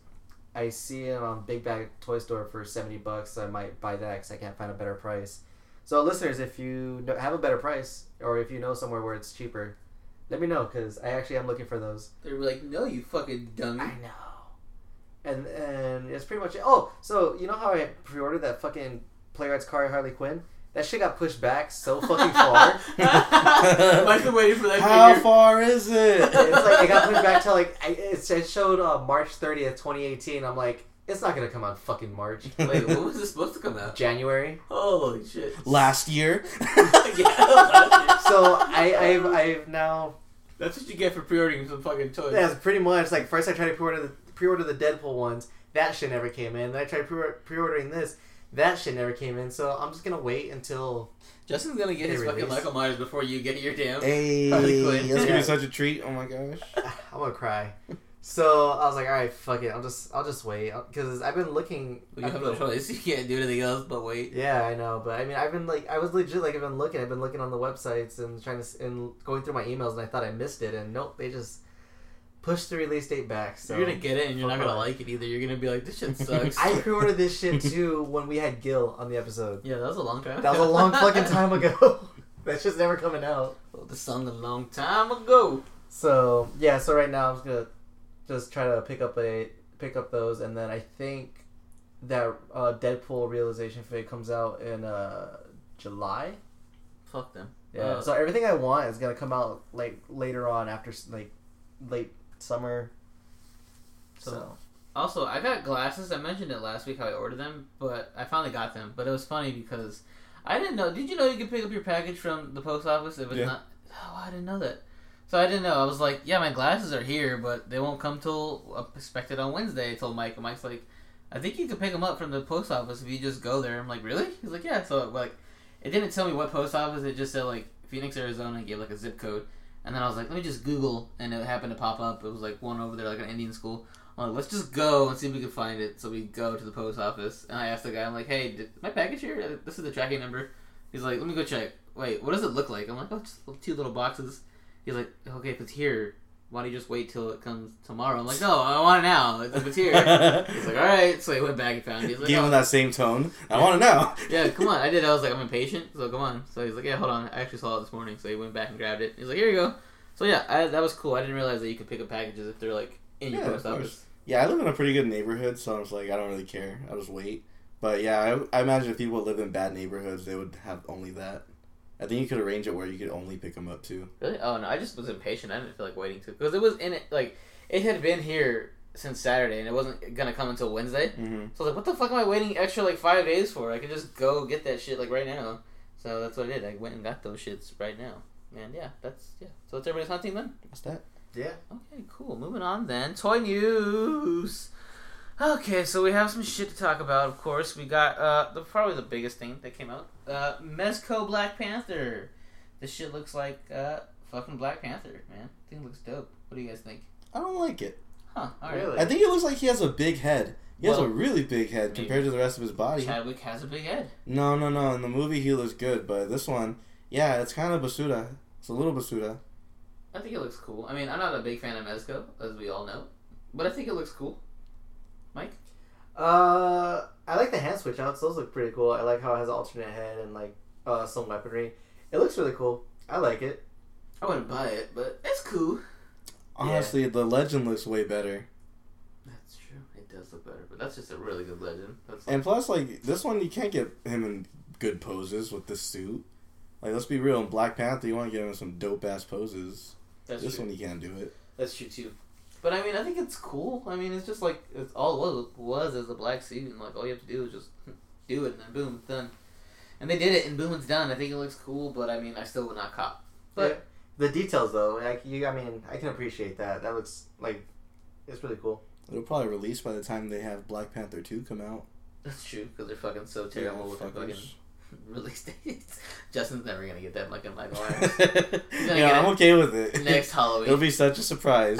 I I see it on Big Bad Toy Store for seventy bucks. So I might buy that because I can't find a better price. So listeners, if you have a better price or if you know somewhere where it's cheaper, let me know because I actually am looking for those. They were like, "No, you fucking dummy." I know. And and it's pretty much it. Oh, so you know how I pre-ordered that fucking Play Arts Kai Harley Quinn? That shit got pushed back so fucking far. Mike's been waiting for that How figure. far is it? it's like it got pushed back to like I, it, it showed uh, March thirtieth, twenty eighteen. I'm like, it's not gonna come out fucking March, Wait, when was this supposed to come out? January. Holy shit! Last year. yeah, So I I've, I've now that's what you get for pre-ordering some fucking toys. That's pretty much like first I tried to pre-order the pre-order the Deadpool ones. That shit never came in. Then I tried pre- pre-ordering this. That shit never came in. So I'm just gonna wait until. Justin's gonna get his They fucking. Michael Myers before you get your damn. Hey, Harley that's Quinn. gonna be such a treat. Oh my gosh. I'm gonna cry. So I was like, all right, fuck it. I'll just I'll just wait uh, because I've been looking. You have no choice. You can't do anything else but wait. Yeah, I know, but I mean, I've been like, I was legit like, I've been looking, I've been looking on the websites and trying to and going through my emails, and I thought I missed it, and nope, they just pushed the release date back. So you're gonna get it, and you're not gonna like it either. You're gonna be like, "This shit sucks." I pre-ordered this shit too when we had Gil on the episode. yeah, that was a long time. That was a long fucking time ago. That shit's never coming out. Wrote the song a long time ago. So yeah, so right now I'm just gonna just try to pick up a pick up those, and then I think that uh, Deadpool realization fig comes out in uh, July. Fuck them. Yeah. Uh, so everything I want is gonna come out like later on after like late summer. So, So- Also, I got glasses. I mentioned it last week how I ordered them, but I finally got them. But it was funny because I didn't know. Did you know you could pick up your package from the post office if it's Yeah. not? Oh, I didn't know that. So I didn't know. I was like, yeah, my glasses are here, but they won't come till uh, expected on Wednesday. I told Mike, and Mike's like, I think you could pick them up from the post office if you just go there. I'm like, really? He's like, yeah. So like, it didn't tell me what post office. It just said like Phoenix, Arizona. and gave like a zip code, and then I was like, let me just Google, and it happened to pop up. It was like one over there, like an Indian school. I'm like, let's just go and see if we can find it. So we go to the post office, and I asked the guy, I'm like, hey, did my package here? This is the tracking number. He's like, let me go check. Wait, what does it look like? I'm like, oh, just two little boxes. He's like, okay, if it's here, why don't you just wait till it comes tomorrow? I'm like, no, I want it now. If it's here. He's like, all right. So he went back and found it. He's like, Give oh, him that same tone. I want to know. yeah, come on. I did. I was like, I'm impatient, so come on. So he's like, yeah, hold on. I actually saw it this morning. So he went back and grabbed it. He's like, here you go. So yeah, I, that was cool. I didn't realize that you could pick up packages if they're like in your Yeah, post office. Yeah, I live in a pretty good neighborhood, so I was like, I don't really care. I'll just wait. But yeah, I, I imagine if people live in bad neighborhoods, they would have only that. I think you could arrange it where you could only pick them up too. Really? Oh no, I just was impatient. I didn't feel like waiting to because it was in it like it had been here since Saturday and it wasn't gonna come until Wednesday. Mm-hmm. So I was like, what the fuck am I waiting extra like five days for? I could just go get that shit like right now. So that's what I did. I went and got those shits right now. And yeah, that's yeah. So that's everybody's hunting then. What's that? yeah. Okay, cool. Moving on then. Toy news. Okay, so we have some shit to talk about. Of course, we got uh the probably the biggest thing that came out. Uh, Mezco Black Panther. This shit looks like uh fucking Black Panther, man. Thing looks dope. What do you guys think? I don't like it. Huh? All right. Really? I think it looks like he has a big head. He has a really big head maybe. compared to the rest of his body. Chadwick has a big head. No, no, no. In the movie, he looks good, but this one, yeah, it's kind of basura. It's a little basura. I think it looks cool. I mean, I'm not a big fan of Mezco, as we all know, but I think it looks cool. Mike? Uh, I like the hand switch outs. Those look pretty cool. I like how it has an alternate head and like uh some weaponry. It looks really cool. I like it. I wouldn't buy it, but it's cool. Honestly, the legend looks way better. That's true. It does look better, but that's just a really good legend. That's And plus, like this one, you can't get him in good poses with this suit. Like, let's be real. In Black Panther, you want to get him in some dope ass poses. that's this true. one, you can't do it. That's true too. But I mean, I think it's cool. I mean, it's just like it's all it was, was is a black suit, and like all you have to do is just do it, and then boom, it's done. And they did it, and boom, it's done. I think it looks cool, but I mean, I still would not cop. But the details though, like you, I mean, I can appreciate that. That looks like it's really cool. It'll probably release by the time they have Black Panther two come out. that's true because they're fucking so terrible with their fucking fuckers. release dates. Justin's never gonna get that fucking Michael Myers yeah, I'm okay with it. next Halloween. It'll be such a surprise.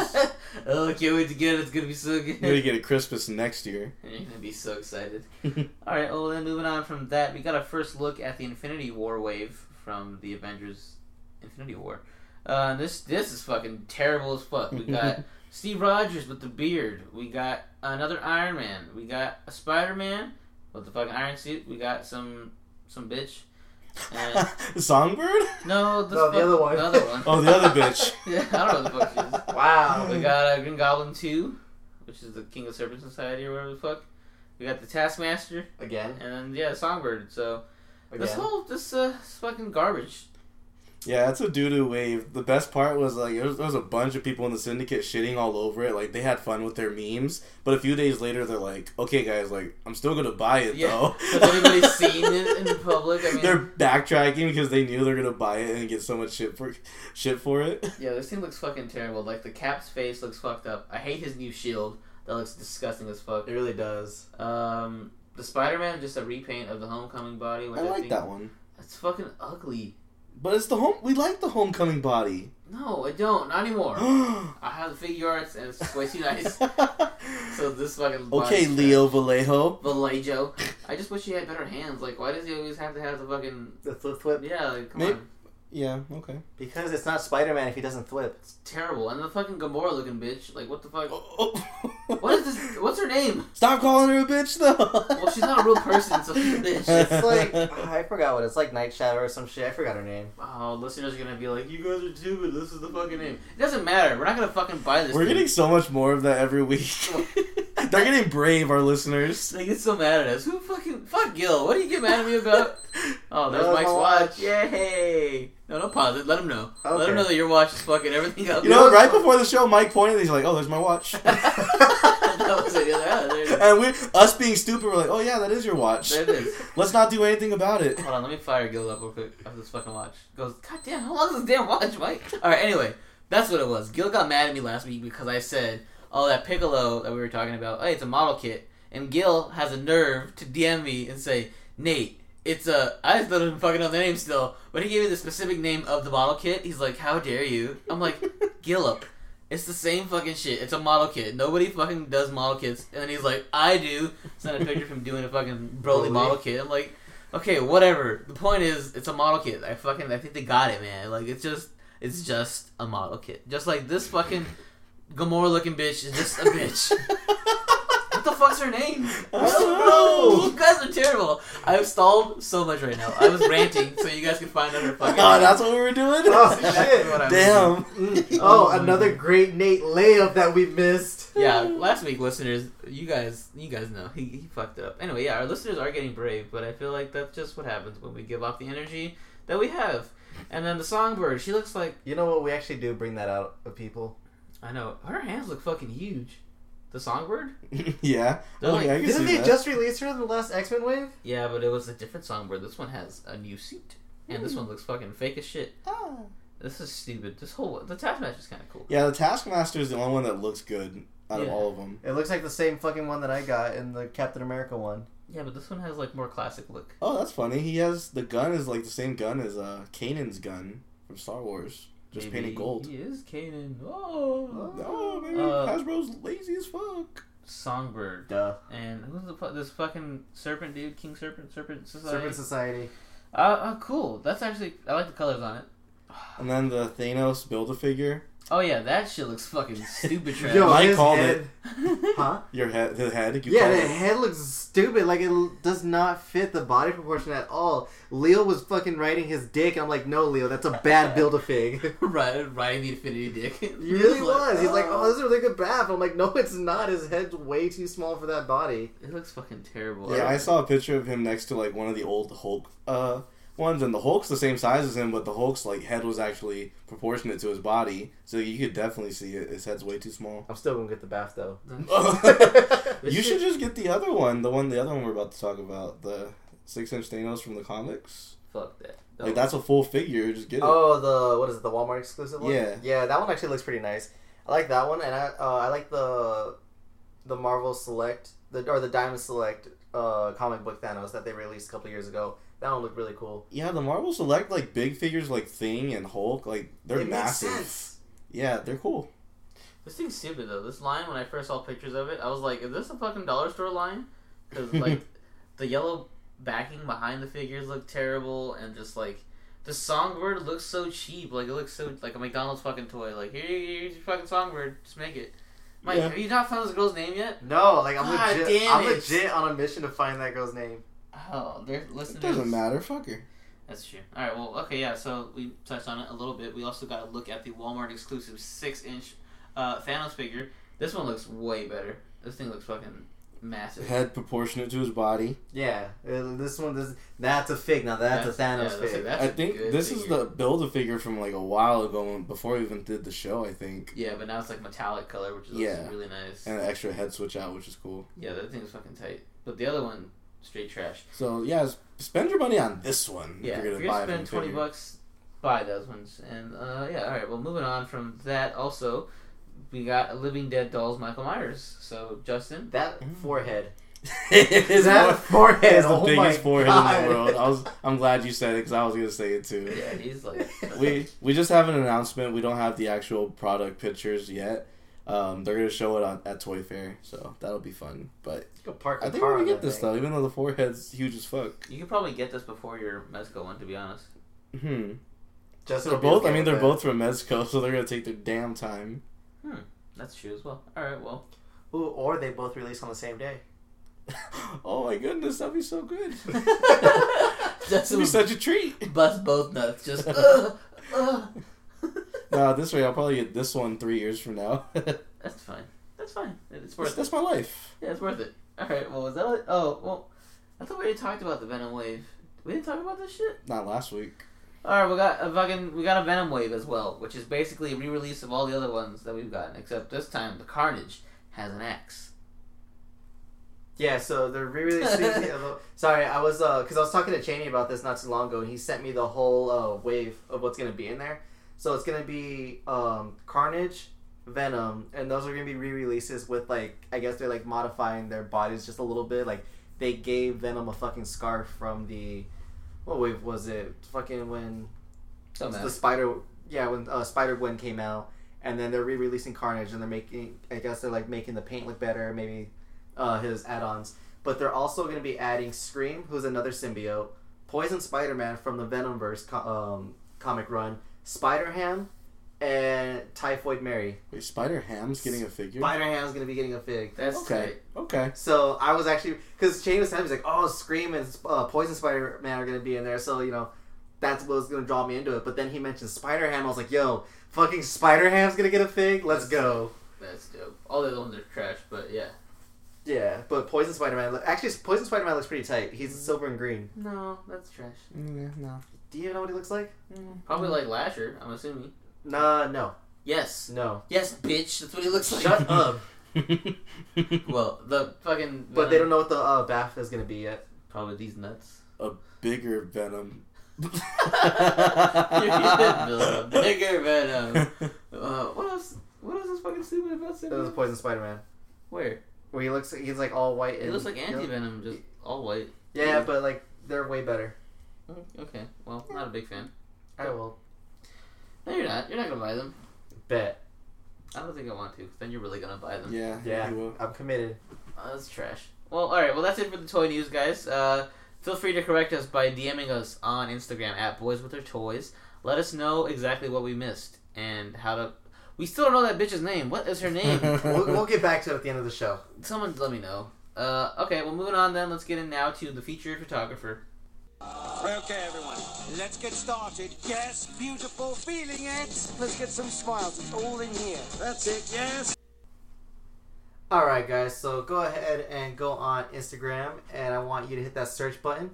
oh, I can't wait to get it. It's gonna be so good. You're gonna get it Christmas next year. And you're gonna be so excited. All right. Well, then moving on from that, we got a first look at the Infinity War wave from the Avengers Infinity War. Uh, this this is fucking terrible as fuck. We got Steve Rogers with the beard. We got another Iron Man. We got a Spider Man with the fucking iron suit. We got some some bitch. And Songbird? no, the, No, the other one. The other one. Oh, the other bitch. yeah, I don't know what the fuck she is. Wow. We got uh, Green Goblin 2, which is the King of Serpent Society or whatever the fuck. We got the Taskmaster, Again. and yeah, Songbird. So, Again. this whole, this, uh, this fucking garbage. Yeah, that's a doo doo wave. The best part was like there was, there was a bunch of people in the syndicate shitting all over it. Like they had fun with their memes, but a few days later they're like, "Okay, guys, like I'm still gonna buy it Yeah, though." Has anybody seen it in public? I mean, they're backtracking because they knew they're gonna buy it and get so much shit for shit for it. yeah, this thing looks fucking terrible. Like, the Cap's face looks fucked up. I hate his new shield. That looks disgusting as fuck. It really does. Um, the Spider-Man, just a repaint of the Homecoming body. Which I I, like think, that one, That's fucking ugly. But it's the home. We like the homecoming body. No, I don't. Not anymore. I have the Figuarts, and it's way too nice. So this fucking okay, body's Leo Vallejo. Vallejo. I just wish he had better hands. Like, why does he always have to have the fucking? The flip flip. Yeah, like, come Maybe- on, Yeah, okay. Because it's not Spider Man if he doesn't flip. it's terrible. And the fucking Gamora looking bitch. Like, what the fuck? Oh. oh. What is this? What's her name? Stop calling her a bitch, though. Well, she's not a real person, so she's a bitch. It's like I forgot what it's like Night Shadow or some shit. I forgot her name. Oh, listeners are gonna be like, you guys are stupid. This is the fucking name. It doesn't matter. We're not gonna fucking buy this. We're thing. getting so much more of that every week. They're getting brave, our listeners. They get so mad at us. Who fucking fuck Gil? What do you get mad at me about? Oh, there's That was Mike's my watch. watch. Yay! No, don't pause it. Let him know. Let Okay. him know that your watch is fucking everything else. You know, right before the show, Mike pointed. He's like, "Oh, there's my watch." that was it. Yeah, there it is. and we, us being stupid, we're like, "Oh yeah, that is your watch." There it is. Let's not do anything about it. Hold on, let me fire Gil up real quick after this fucking watch. Goes, God damn, how long is this damn watch, Mike? Alright, anyway, that's what it was. Gil got mad at me last week because I said, oh, that Piccolo that we were talking about, hey, it's a model kit. And Gil has a nerve to DM me and say, Nate, it's a. I still don't fucking know the name still, but he gave me the specific name of the model kit. He's like, how dare you? I'm like, Gillip. It's the same fucking shit. It's a model kit. Nobody fucking does model kits. And then he's like, I do. Send a picture from doing a fucking Broly Broly. model kit. I'm like, okay, whatever. The point is, it's a model kit. I fucking, I think they got it, man. Like, it's just, it's just a model kit. Just like this fucking Gamora looking bitch is just a bitch. what the fuck's her name? I don't know. You guys are terrible. I've stalled so much right now. I was ranting so you guys can find out her fucking. Oh, name. that's what we were doing. Oh, shit. what I Damn. Mm. Oh, another great Nate layup that we missed. yeah, last week, listeners, you guys, you guys know he, he fucked up. Anyway, yeah, our listeners are getting brave, but I feel like that's just what happens when we give off the energy that we have. And then the songbird, she looks like You know what? We actually do bring that out of people. I know her hands look fucking huge. The songbird, yeah. They're Oh, like- yeah, I can Didn't they that. just release her in the last X Men wave? yeah, but it was a different songbird. This one has a new suit, and this one looks fucking fake as shit. Ah. This is stupid. This whole the Taskmaster is kind of cool. Yeah, the Taskmaster is the only one that looks good. out of all of them. It looks like the same fucking one that I got in the Captain America one. Yeah, but this one has like more classic look. Oh, that's funny. He has the gun is like the same gun as uh Kanan's gun from Star Wars, just Maybe painted gold. He is Kanan. Oh, Oh man, Uh, Hasbro's lazy as fuck. Songbird. Duh. And who's the fu- this fucking serpent dude? King Serpent, Serpent Society. Serpent Society. Uh, uh, cool. That's actually I like the colors on it. And then the Thanos build a figure. Oh yeah, that shit looks fucking stupid trash. Yo, Mike his called head. Huh? Your head, the head. You Yeah, the it. head looks stupid. Like it does not fit the body proportion at all. Leo was fucking riding his dick, and I'm like, no, Leo, that's a bad build a fig. right, riding the Infinity Dick. He really was. He's like, oh, this is a really good BAF. I'm like, no, it's not. His head's way too small for that body. It looks fucking terrible. Yeah, I saw a picture of him next to like one of the old Hulk uh ones, and the Hulk's the same size as him, but the Hulk's like head was actually proportionate to his body, so you could definitely see it. His head's way too small. I'm still gonna get the BAF though. you should just get the other one, the one, the other one we're about to talk about, the six-inch Thanos from the comics. Fuck that. Like that's a full figure. Just get it. Oh, the what is it? The Walmart exclusive one. Yeah. yeah, that one actually looks pretty nice. I like that one, and I uh, I like the the Marvel Select the or the Diamond Select uh, comic book Thanos that they released a couple years ago. That one looked really cool. Yeah, the Marvel Select like big figures like Thing and Hulk, like they're It makes massive. sense. Yeah, they're cool. This thing's stupid though. This line, when I first saw pictures of it, I was like, "Is this a fucking dollar store line?" Because like the yellow backing behind the figures look terrible, and just like the songbird looks so cheap. Like it looks so like a McDonald's fucking toy. Like here, here's your fucking songbird. Just make it. Mike, Yeah. have you not found this girl's name yet? No, like I'm God legit. damn I'm legit on a mission to find that girl's name. Oh, they're listening. It doesn't matter. Fuck her. That's true. All right. Well, okay. Yeah. So we touched on it a little bit. We also got to look at the Walmart exclusive six-inch uh, Thanos figure. This one looks way better. This thing looks fucking massive. Head proportionate to his body. Yeah, uh, this one. This that's a fig. Now that's, a Thanos yeah, that's fig. a- that's I a think good this is the build a figure from like a while ago when- before we even did the show. I think, Yeah, but now it's like metallic color, which is Yeah. really nice. and an extra head switch out, which is cool. Yeah, that thing's fucking tight. But the other one, straight trash. So yeah, spend your money on this one. Yeah, if if you're you're gonna buy gonna a spend figure. twenty bucks, buy those ones. And uh, yeah, all right. Well, moving on from that, also we got Living Dead Dolls Michael Myers. So Justin, that Mm. forehead. is that fore- forehead. It's the oh biggest my forehead God. in the world. I was. I'm glad you said it because I was gonna say it too. yeah, he's like we we just have an announcement. We don't have the actual product pictures yet. Um, they're gonna show it on, at Toy Fair, so that'll be fun. But park I think car we're gonna get this thing. though, even though the forehead's huge as fuck. You could probably get this before your Mezco one, to be honest. Hmm. Justin They're both. okay I mean, they're that. both from Mezco, so they're gonna take their damn time. That's true as well. All right, well, Ooh, or they both release on the same day. oh my goodness, that'd be so good. That'd be such a treat. bust both nuts. Just uh, uh. No, this way I'll probably get this one three years from now. that's fine. That's fine. It's that's, worth it. that's my life. Yeah, it's worth it. All right. Well, was that? it? Oh, well, I thought we already talked about the Venom wave. We didn't talk about this shit. Not last week. All right, we got a fucking we got a Venom wave as well, which is basically a re-release of all the other ones that we've gotten, except this time the Carnage has an X. Yeah, so they're re-releasing. the Sorry, I was uh, because I was talking to Cheney about this not too long ago, and he sent me the whole uh, wave of what's gonna be in there. So it's gonna be um, Carnage, Venom, and those are gonna be re-releases with like I guess they're like modifying their bodies just a little bit. Like they gave Venom a fucking scarf from the what wave was it? Fucking when So the Spider, yeah, when uh, Spider Gwen came out, and then they're re-releasing Carnage, and they're making, I guess they're like making the paint look better, maybe uh, his add-ons, but they're also going to be adding Scream, who's another symbiote, Poison Spider-Man from the Venomverse co- um, comic run, Spider-Ham, and Typhoid Mary. Wait, Spider Ham's getting a figure. Spider-Ham's going to be getting a fig. that's Okay. tight. Okay. So I was actually because Shane was telling me he's like, oh, Scream and uh, Poison Spider Man are gonna be in there, so you know that's what was gonna draw me into it. But then he mentioned Spider Ham. I was like, yo, fucking Spider Ham's gonna get a fig. Let's go. That's dope. All the other ones are trash, but yeah. Yeah, but Poison Spider Man. Actually, Poison Spider Man looks pretty tight. He's silver and green. No, that's trash. Mm, no. Do you know what he looks like? Probably like Lasher. I'm assuming. Nah, no, Yes. no. Yes, bitch. That's what he looks like. Shut up. Well, the fucking. But they don't know what the uh, BAF is gonna be yet. Probably these nuts. a bigger Venom. You're build a bigger Venom. Uh, what else? What is this fucking stupid about It was Symbiote? Poison Spider Man. Where? Where he looks, he's like all white. It and looks like anti venom, just all white. Yeah, but like they're way better. Mm, Okay, well, not a big fan. I will No, you're not. You're not gonna buy them. bet. I don't think I want to. 'cause then you're really gonna buy them. Yeah, Yeah, you will. I'm committed. Oh, that's trash. Well, all right. Well, that's it for the toy news, guys. Uh, feel free to correct us by DMing us on Instagram at Boys with Their Toys. Let us know exactly what we missed and how to. We still don't know that bitch's name. What is her name? We'll, we'll get back to it at the end of the show. Someone let me know. Uh, okay. Well, moving on then. Let's get in now to the featured photographer. Okay, everyone, let's get started. Yes, beautiful, feeling it. Let's get some smiles. It's all in here. That's it, yes. All right, guys. So go ahead and go on Instagram, and I want you to hit that search button.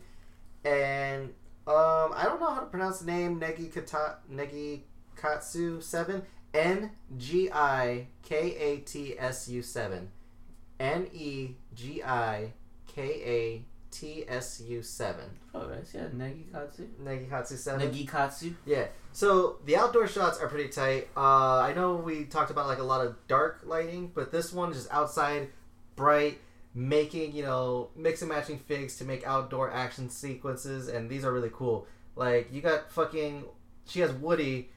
And um, I don't know how to pronounce the name Negi Kata Negi Katsu Seven N G I K A T S U Seven N E G I K A T S U Seven Oh, right. Yeah, Negikatsu. Negi Katsu Seven. Negikatsu. Yeah. So the outdoor shots are pretty tight. Uh, I know we talked about like a lot of dark lighting, but this one is just outside, bright, making you know mix and matching figs to make outdoor action sequences, and these are really cool. Like you got fucking, she has Woody,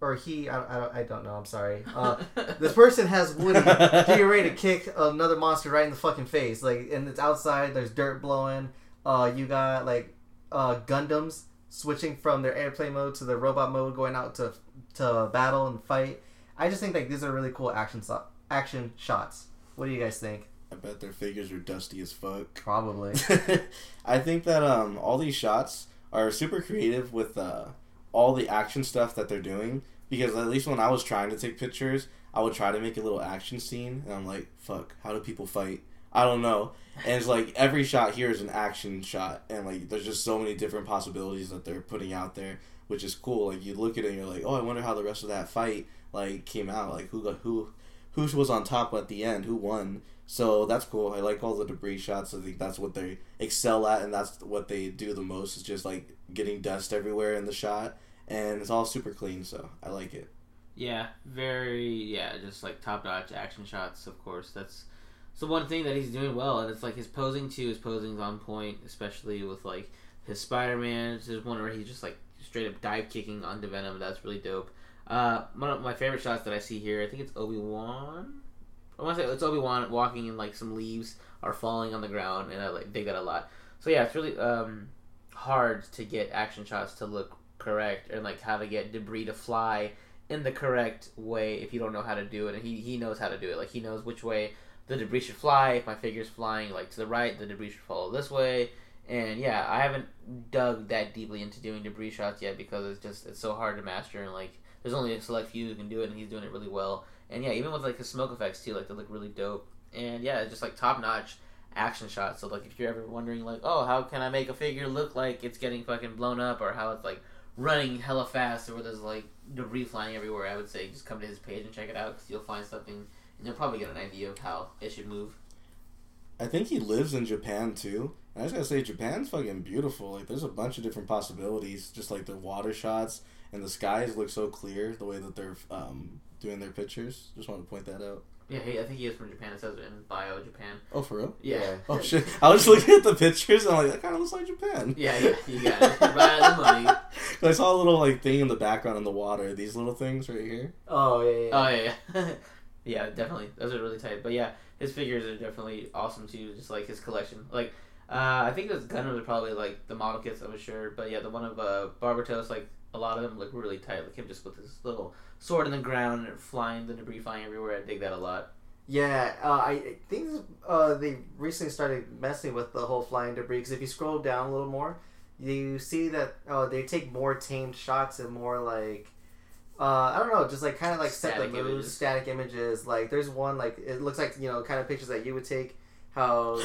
or he. I, I, don't- I don't know. I'm sorry. Uh, this person has Woody getting ready to kick another monster right in the fucking face. Like, and it's outside. There's dirt blowing. Uh, you got like uh, Gundams switching from their airplane mode to the robot mode, going out to to battle and fight. I just think like these are really cool action so- action shots. What do you guys think? I bet their figures are dusty as fuck. Probably. I think that um, all these shots are super creative with uh, all the action stuff that they're doing. Because at least when I was trying to take pictures, I would try to make a little action scene, and I'm like, "Fuck, how do people fight?" I don't know. And it's like every shot here is an action shot, and like there's just so many different possibilities that they're putting out there, which is cool. Like you look at it, and you're like, "Oh, I wonder how the rest of that fight like came out. Like who got who, who was on top at the end, who won." So that's cool. I like all the debris shots. I think that's what they excel at, and that's what they do the most. Is just like getting dust everywhere in the shot, and it's all super clean. So I like it. Yeah, very yeah, just like top notch action shots. Of course, that's the one thing that he's doing well, and it's like his posing too. His posing's on point, especially with like his Spider Man. There's one where he's just like straight up dive kicking onto Venom. That's really dope. Uh, one of my favorite shots that I see here, I think it's Obi Wan. I want to say it's Obi Wan walking and like some leaves are falling on the ground, and I like dig that a lot. So yeah, it's really um hard to get action shots to look correct, and like how to get debris to fly in the correct way if you don't know how to do it. And he, he knows how to do it. Like he knows which way the debris should fly. If my figure's flying like to the right, the debris should follow this way. And yeah, I haven't dug that deeply into doing debris shots yet because it's just it's so hard to master and like there's only a select few who can do it and he's doing it really well. And yeah, even with like his smoke effects too, like they look really dope. And yeah, just like top notch action shots. So like if you're ever wondering like, oh, how can I make a figure look like it's getting fucking blown up or how it's like running hella fast or where there's like debris flying everywhere, I would say just come to his page and check it out because you'll find something and you'll probably get an idea of how it should move. I think he lives in Japan too. I was gonna say Japan's fucking beautiful. Like there's a bunch of different possibilities. Just like the water shots and the skies look so clear the way that they're um, doing their pictures. Just want to point that out. Yeah, he, I think he is from Japan. It says in bio Japan. Oh, for real? Yeah. Oh shit! I was just looking at the pictures and I'm like, that kind of looks like Japan. Yeah, yeah, you got it. right on the money. I saw a little like thing in the background in the water. These little things right here. Oh yeah, yeah. Oh yeah, yeah. yeah, definitely. Those are really tight. But yeah, his figures are definitely awesome too. Just like his collection. Like, uh, I think those Gundams are probably like the model kits. I'm sure. But yeah, the one of uh, Barbatos, like a lot of them look really tight. Like him just with his little sword in the ground and flying the debris flying everywhere. I dig that a lot. Yeah, uh, I think uh, they recently started messing with the whole flying debris. Because if you scroll down a little more, you see that uh, they take more tamed shots and more like uh, I don't know, just like kind of like set Static the mood, images. static images. Like there's one like it looks like you know kind of pictures that you would take. How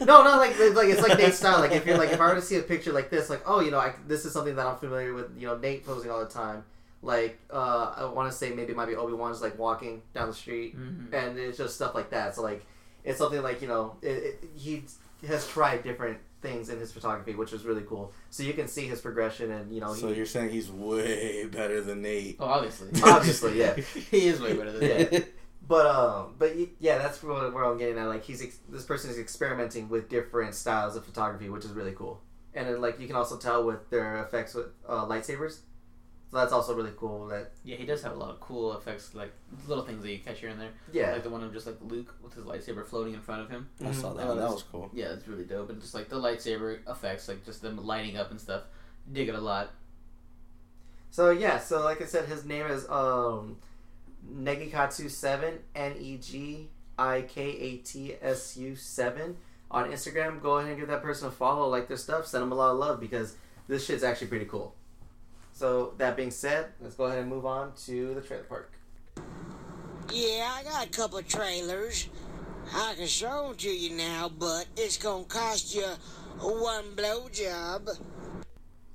no, not like like it's like Nate style. Like if you're like if I were to see a picture like this, like oh you know I, this is something that I'm familiar with. You know Nate posing all the time. Like uh, I want to say maybe it might be Obi Wan's like walking down the street Mm-hmm. and it's just stuff like that. So like it's something like you know it, it, he has tried different things in his photography, which was really cool. So you can see his progression, and you know, So he, you're saying he's way better than Nate? Oh, obviously. Obviously, yeah. he is way better than that. Yeah. but um, but yeah, that's what where I'm getting at. Like he's ex- this person is experimenting with different styles of photography, which is really cool. And then like you can also tell with their effects with uh, lightsabers. So that's also really cool. That Yeah, he does have a lot of cool effects, like little things that you catch here and there. yeah, Like the one of just like Luke with his lightsaber floating in front of him. I saw that. Oh, one. That was cool. Yeah, it's really dope. And just like the lightsaber effects, like just them lighting up and stuff. Dig it a lot. So yeah, so like I said, his name is um Negikatsu seven N E G I K A T S U seven on Instagram. Go ahead and give that person a follow, like their stuff, send them a lot of love because this shit's actually pretty cool. So that being said, let's go ahead and move on to the trailer park. Yeah, I got a couple of trailers. I can show them to you now, but it's gonna cost you one blowjob.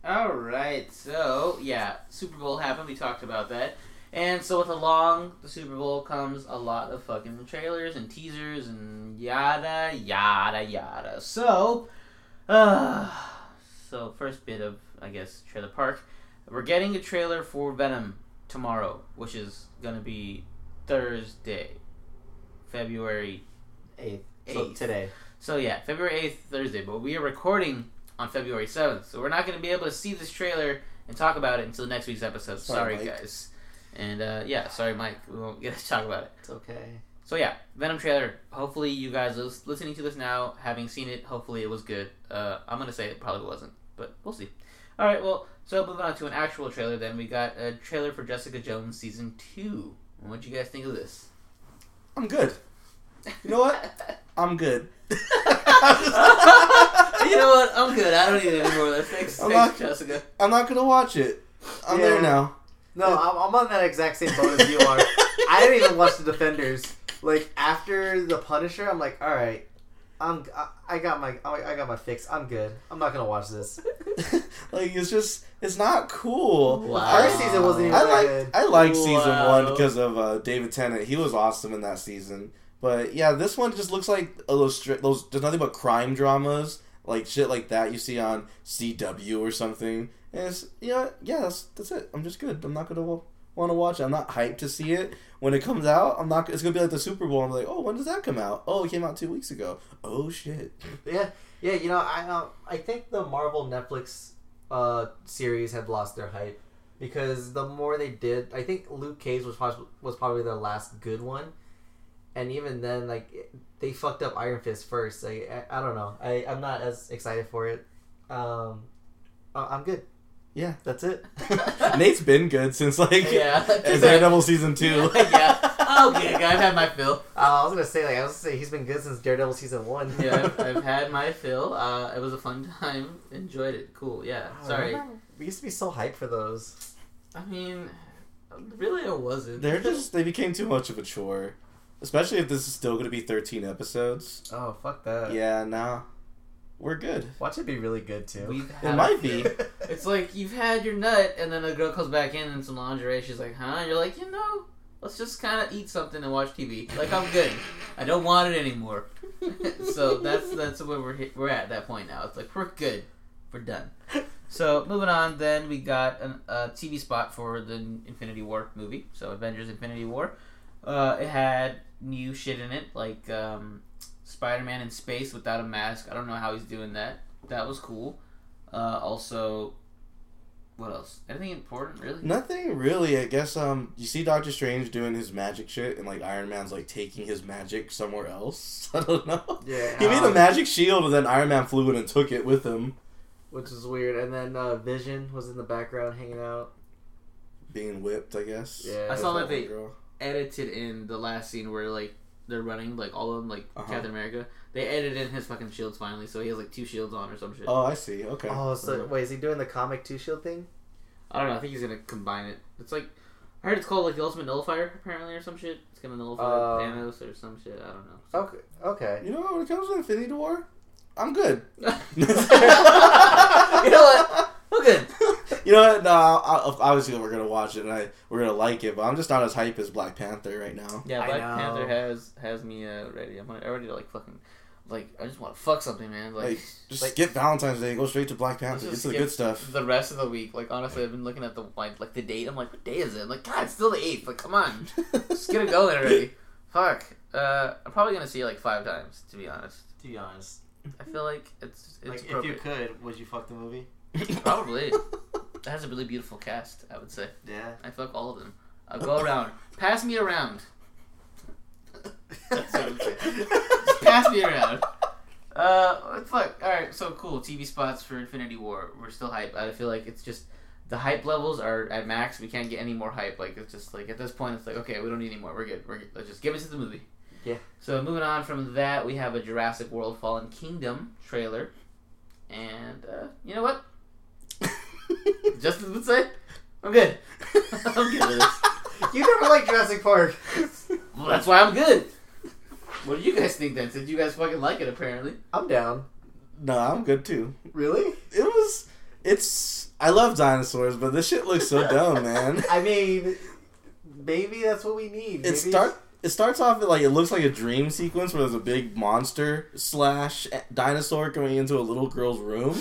All right, so yeah, Super Bowl happened. We talked about that, and so with along the Super Bowl comes a lot of fucking trailers and teasers and yada yada yada. So, uh, so first bit of I guess trailer park, we're getting a trailer for Venom tomorrow, which is gonna be Thursday, February Eighth. So today. so yeah, February eighth, Thursday. But we are recording on February seventh, so we're not going to be able to see this trailer and talk about it until next week's episode. Sorry, Sorry, guys. And uh, yeah, sorry, Mike. We won't get to talk about it. It's okay. So yeah, Venom trailer. Hopefully, you guys listening to this now, having seen it, hopefully it was good. Uh, I'm gonna say it probably wasn't, but we'll see. All right, well, so moving on to an actual trailer. Then we got a trailer for Jessica Jones season two. What do you guys think of this? I'm good. You know what? I'm good. you know what? I'm good. I don't need any more of this. Thanks, I'm thanks not- Jessica. I'm not gonna watch it. I'm Yeah. there now. No, I'm, I'm on that exact same boat as you are. I didn't even watch the Defenders. Like after the Punisher, I'm like, all right, I'm I, I got my I I got my fix. I'm good. I'm not gonna watch this. like it's just it's not cool. Wow. First season wasn't even I that like good. I like season one because of uh, David Tennant. He was awesome in that season. But yeah, this one just looks like a those stri- those there's nothing but crime dramas like shit like that you see on CW or something. And it's yeah yeah that's that's it. I'm just good. I'm not gonna want to watch. it. I'm not hyped to see it when it comes out. I'm not. It's gonna be like the Super Bowl. I'm like, oh, when does that come out? Oh, it came out two weeks ago. Oh shit. Yeah, yeah. You know, I uh, I think the Marvel Netflix uh series had lost their hype because the more they did, I think Luke Cage was pos- was probably their last good one, and even then, like they fucked up Iron Fist first. Like I, I don't know. I I'm not as excited for it. Um, I'm good. Yeah. That's it. Nate's been good since like Yeah. Daredevil season two. yeah. Okay, I've had my fill. Uh, I was gonna say like I was gonna say he's been good since Daredevil season one. Yeah, I've, I've had my fill. Uh, it was a fun time. Enjoyed it. Cool. Yeah. Sorry. Remember? We used to be so hyped for those. I mean, really, I wasn't. They're just they became too much of a chore. Especially if this is still gonna be thirteen episodes. Oh fuck that. Yeah, nah. We're good. Watch it be really good too. We've It might be. It's like you've had your nut, and then a girl comes back in in some lingerie. She's like, "Huh?" And you're like, "You know, let's just kind of eat something and watch TV. Like I'm good. I don't want it anymore." so that's that's where we're hit, we're at that point now. It's like we're good. We're done. So moving on, then we got an, a TV spot for the Infinity War movie. So Avengers: Infinity War. Uh, it had new shit in it, like um, Spider-Man in space without a mask. I don't know how he's doing that. That was cool. Uh, also, what else? Anything important, really? Nothing really. I guess um you see Doctor Strange doing his magic shit and like Iron Man's like taking his magic somewhere else. I don't know. Yeah. He made a um, magic shield and then Iron Man flew in and took it with him. which is weird. And then uh, Vision was in the background hanging out. Being whipped, I guess. Yeah. I saw that they girl. edited in the last scene where like they're running, like all of them, like Uh-huh. Captain America. They edited in his fucking shields finally, so he has like two shields on or some shit. Oh, I see. Okay. Oh, so Uh, wait, is he doing the comic two shield thing? I don't know. I think he's gonna combine it. It's like I heard it's called like the Ultimate Nullifier apparently or some shit. It's gonna nullify Uh, Thanos or some shit. I don't know. Okay. Okay. You know when it comes to Infinity War, I'm good. you know what? I'm good. You know what? No, I'll, I'll- obviously we're gonna watch it and I we're gonna like it, but I'm just not as hype as Black Panther right now. Yeah, Black. Panther has has me uh, ready. I'm ready to like fucking like I just want to fuck something, man. Like, Like, just like, skip Valentine's Day, and go straight to Black Panther. Get just to the good stuff. The rest of the week, like honestly, I've been looking at the like like the date. I'm like, what day is it? I'm like, God, it's still the eighth. Like, come on, just get it going already. Fuck. Uh, I'm probably gonna see it like five times to be honest. To be honest, I feel like it's it's like if you could, would you fuck the movie? Probably. It has a really beautiful cast. I would say. Yeah. I fuck all of them. I'll go around. Pass me around. That's what I'm saying. Just pass me around. Uh, fuck. All right, so cool. TV spots for Infinity War. We're still hype. I feel like it's just the hype levels are at max. We can't get any more hype. Like it's just like at this point, it's like okay, we don't need any more. We're good. We're good. Let's just give it to the movie. Yeah. So moving on from that, we have a Jurassic World: Fallen Kingdom trailer, and uh, you know what? Justin would say, "I'm good. I'm good with this." You never liked Jurassic Park. Well, that's why I'm good. What do you guys think then? Since you guys fucking like it, apparently. I'm down. no, I'm good too. Really? It was. It's. I love dinosaurs, but this shit looks so dumb, man. I mean, maybe that's what we need. It start. It starts off like it looks like a dream sequence where there's a big monster slash dinosaur coming into a little girl's room,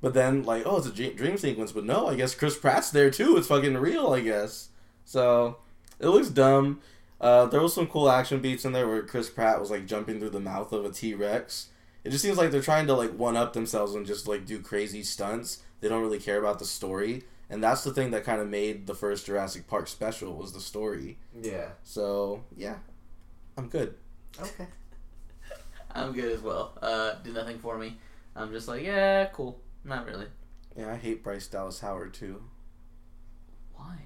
but then like oh it's a dream dream sequence, but no, I guess Chris Pratt's there too. It's fucking real, I guess. So it looks dumb. Uh, there was some cool action beats in there where Chris Pratt was like jumping through the mouth of a T Rex. It just seems like they're trying to like one up themselves and just like do crazy stunts. They don't really care about the story, and that's the thing that kind of made the first Jurassic Park special was the story. Yeah. So yeah, I'm good. Okay. I'm good as well. Uh, did nothing for me. I'm just like, yeah, cool. Not really. Yeah, I hate Bryce Dallas Howard too. Why?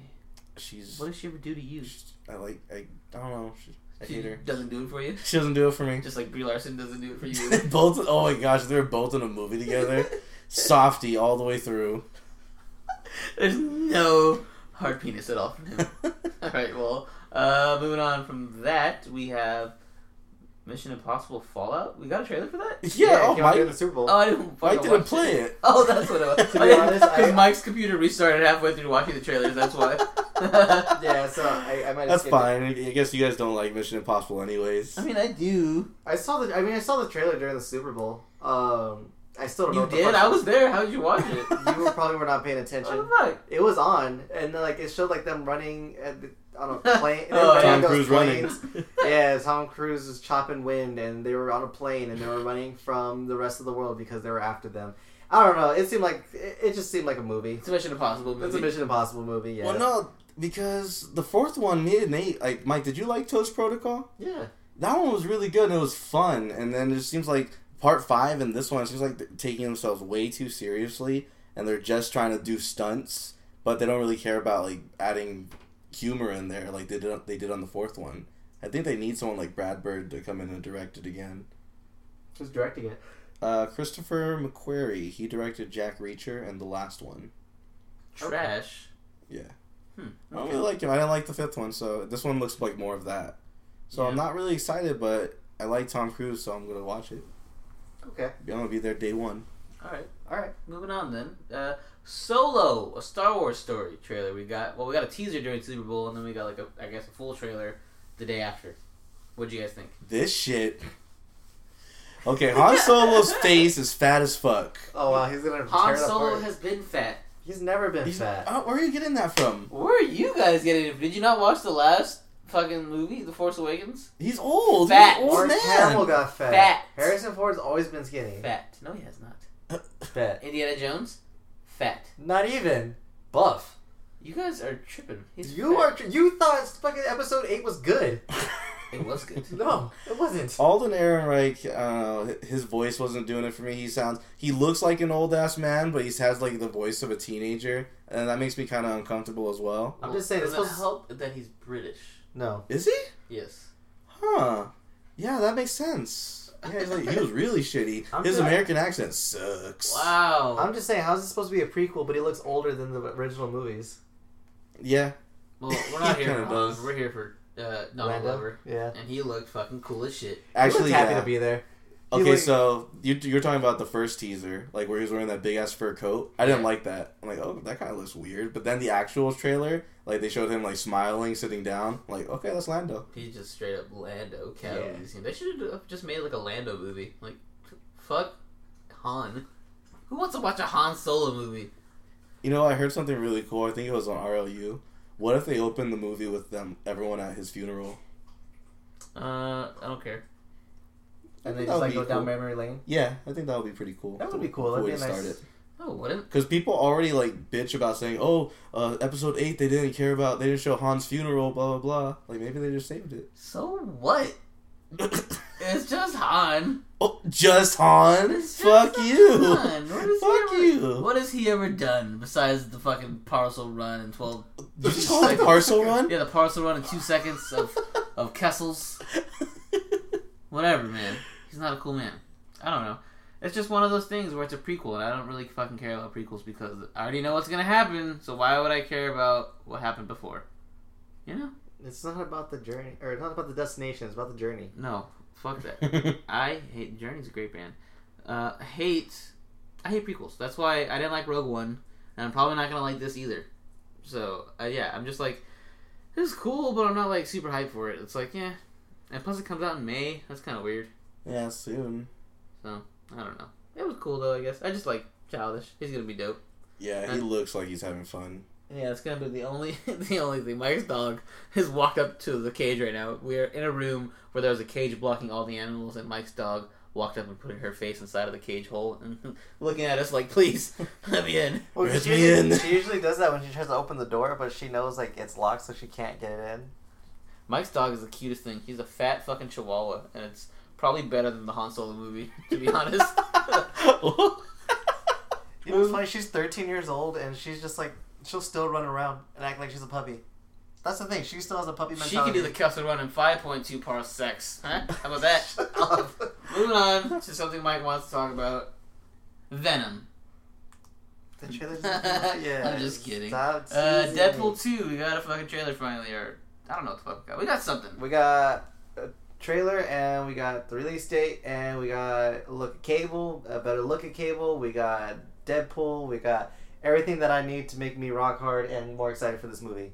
She's What does she ever do to you? I like I, I don't know. She, I She hate her. doesn't do it for you. She doesn't do it for me. Just like Brie Larson doesn't do it for you. Both oh my gosh, they were both in a movie together. Softy all the way through. There's no hard penis at all from him. all right. Well, uh, moving on from that, we have Mission Impossible Fallout. We got a trailer for that. Yeah, oh it came out during Mike, the Super Bowl. Oh, I didn't. Mike didn't watch play it. Oh, that's what it was. To be honest, because I- Mike's computer restarted halfway through watching the trailers. That's why. yeah, so I, I might. have That's skipped it. fine. I guess you guys don't like Mission Impossible anyways. I mean, I do. I saw the. I mean, I saw the trailer during the Super Bowl. Um, I still don't know. You what did? I was there. How did you watch it? You were probably were not paying What attention. the fuck? It was on, and like it showed like them running at the, on a plane. they oh, were Oh, yeah. on Tom those Cruise running. yeah, Tom Cruise was chopping wind, and they were on a plane, and they were running from the rest of the world because they were after them. I don't know. It seemed like it, it just seemed like a movie. It's a Mission Impossible movie. It's a Mission Impossible movie. Yeah. Well, no, because the fourth one, me and Nate, like Mike, did you like Ghost Protocol? Yeah. that one was really good and it was fun and then it just seems like part five and this one it seems like they're taking themselves way too seriously and they're just trying to do stunts but they don't really care about like adding humor in there like they did they did on the fourth one i think they need someone like brad bird to come in and direct it again Who's directing it? uh, christopher mcquarrie he directed jack reacher and the last one Trash. yeah Hmm. i don't really like him i didn't like the fifth one so this one looks like more of that so i'm not really excited but i like tom cruise so i'm gonna watch it Okay. I'm gonna be there day one. All right. All right. Moving on then. Uh, Solo, a Star Wars story trailer. We got well, we got a teaser during Super Bowl, and then we got like a, I guess, a full trailer the day after. What do you guys think? This shit. Okay, Han Solo's face is fat as fuck. Oh wow, he's gonna Han tear it Solo apart. has been fat. He's never been He's- fat. uh, where are you getting that from? Where are you guys getting it? Did you not watch the last fucking movie, The Force Awakens? He's old. Fat. He's an old Mark man. Hamill got fat. Fat. Harrison Ford's always been skinny. Fat. No, he has not. Fat. Indiana Jones, fat. Not even buff. You guys are tripping. He's You fat. are. tr- You thought fucking episode eight was good. It was good. No, it wasn't. Alden Ehrenreich, uh, his voice wasn't doing it for me. He sounds, he looks like an old ass man, but he has like the voice of a teenager, and that makes me kind of uncomfortable as well. I'm just saying, Does it's it help that he's British? No. Is he? Yes. Huh? Yeah, that makes sense. Yeah, he's like, he was really shitty. I'm His just- American accent sucks. Wow. I'm just saying, how's this supposed to be a prequel? But he looks older than the original movies. Yeah, Well, we're not He here kinda for Han. We're here for uh, Donald Lando? Glover, Yeah. and he looked fucking cool as shit. He looked actually, happy yeah. to be there. Okay, like- so you, you're talking about the first teaser, like where he was wearing that big ass fur coat. I didn't like that. I'm like, oh, that kind of looks weird. But then the actual trailer, like they showed him like smiling, sitting down. I'm like, okay, that's Lando. He's just straight up Lando Calrissian. They should have just made like a Lando movie. Like, fuck Han. Who wants to watch a Han Solo movie? You know, I heard something really cool. I think it was on RLU. What if they opened the movie with them, everyone at his funeral? Uh, I don't care. And they just like be go down memory lane. Yeah, I think that would be pretty cool. That would be cool. That'd be a nice- Oh, wouldn't? Because people already like bitch about saying, "Oh, uh, episode eight, they didn't care about, they didn't show Han's funeral, blah blah blah." Like maybe they just saved it. So what? It's just Han. oh, just Han? Just Fuck you! Han. What has Fuck ever, you! What has he ever done besides the fucking parcel run and twelve? You just call it parcel run? Yeah, the parcel run in two seconds of of Kessels. Whatever, man. He's not a cool man. I don't know. It's just one of those things where it's a prequel, and I don't really fucking care about prequels because I already know what's gonna happen. So why would I care about what happened before? You know? It's not about the journey, or not about the destination. It's about the journey. No, fuck that. I hate Journey's a great band. Uh, I hate I hate prequels. That's why I didn't like Rogue One, and I'm probably not gonna like this either. So uh, yeah, I'm just like, this is cool, but I'm not like super hyped for it. It's like yeah, and plus it comes out in May. That's kind of weird. Yeah, soon. So I don't know. It was cool though. I guess I just like childish. He's gonna be dope. Yeah, he looks like he's having fun. Yeah, it's gonna be the only the only thing. Mike's dog has walked up to the cage right now. We're in a room where there's a cage blocking all the animals, and Mike's dog walked up and put her face inside of the cage hole and looking at us like, "Please, let me in." Well, Let me in. she usually does that when she tries to open the door, but she knows like it's locked, so she can't get it in. Mike's dog is the cutest thing. He's a fat fucking chihuahua, and it's probably better than the Han Solo movie, to be honest. You know what's funny? She's 13 years old, and she's just like she'll still run around and act like she's a puppy. That's the thing. She still has a puppy she mentality. can do the Kessel Run in 5.2 parsecs. Huh? How about that? Moving on to something Mike wants to talk about. Venom. The trailer's yeah, I'm just kidding. Stop Uh, Deadpool 2, we got a fucking trailer finally, or I don't know what the fuck we got. We got something. We got a trailer, and we got the release date, and we got a look at Cable, a better look at Cable. We got Deadpool. We got everything that I need to make me rock hard and more excited for this movie.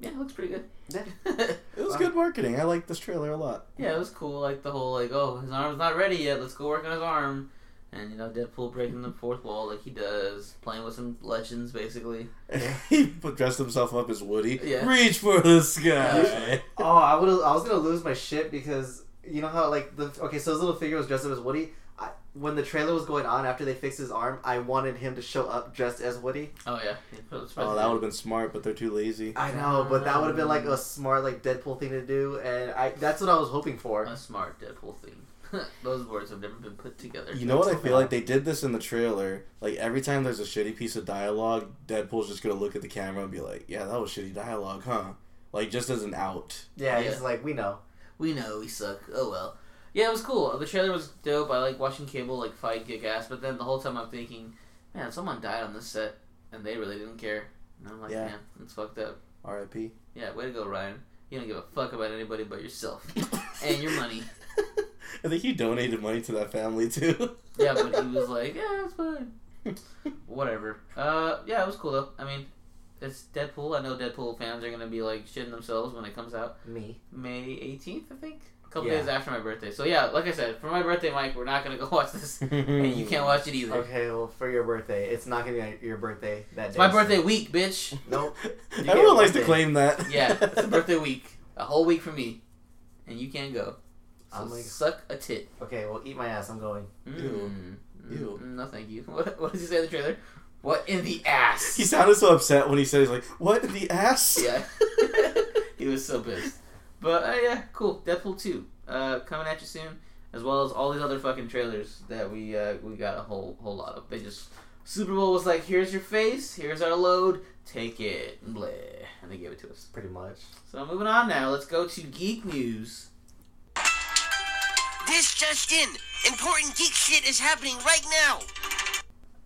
Yeah, it looks pretty good. Yeah. It was good marketing. I like this trailer a lot. yeah, it was cool. Like the whole like, oh, his arm's not ready yet. Let's go work on his arm. And you know, Deadpool breaking the fourth wall like he does, playing with some legends basically. he dressed himself up as Woody. Yeah. Reach for the sky. Oh, I would. I was gonna lose my shit because you know how like the okay, so his little figure was dressed up as Woody. I, when the trailer was going on after they fixed his arm, I wanted him to show up dressed as Woody. Oh yeah, He put his oh, that would have been smart, but they're too lazy. I know, but that would have been like a smart like Deadpool thing to do, and I that's what I was hoping for. a smart Deadpool thing. Those words have never been put together. You know what I feel like they did this in the trailer. Like every time there's a shitty piece of dialogue, Deadpool's just gonna look at the camera and be like, "Yeah, that was shitty dialogue, huh?" Like just as an out. Yeah, Yeah. he's like we know. We know we suck. Oh well. Yeah, it was cool. The trailer was dope. I like watching Cable like fight kick ass, but then the whole time I'm thinking, man, someone died on this set and they really didn't care. And I'm like, Yeah. man, it's fucked up. R.I.P. Yeah, way to go, Ryan. You don't give a fuck about anybody but yourself and your money. I think he donated money to that family too. Yeah, but he was like, yeah, it's fine. Whatever. Uh, yeah, it was cool though. I mean, it's Deadpool. I know Deadpool fans are gonna be like shitting themselves when it comes out. Me. May 18th, I think. A couple Yeah. days after my birthday. So yeah, like I said, for my birthday, Mike, we're not gonna go watch this, and you can't watch it either. Okay, well for your birthday, it's not gonna be your birthday that It's day. my so- birthday week, bitch. Nope. You get Everyone likes one to claim that. Yeah, it's a birthday week, a whole week for me, and you can't go. So I'm like- suck a tit. Okay, well eat my ass. I'm going. Ew. Mm. Ew. Mm, No, thank you. What, what does he say in the trailer? What in the ass? He sounded so upset when he said, "He's like, what in the ass?" yeah. he was so pissed. But uh, yeah, cool. Deadpool two uh, coming at you soon, as well as all these other fucking trailers that we uh, we got a whole whole lot of. They just Super Bowl was like, here's your face, here's our load, take it, and bleh, and they gave it to us. Pretty much. So moving on now, let's go to geek news. This just in. Important geek shit is happening right now.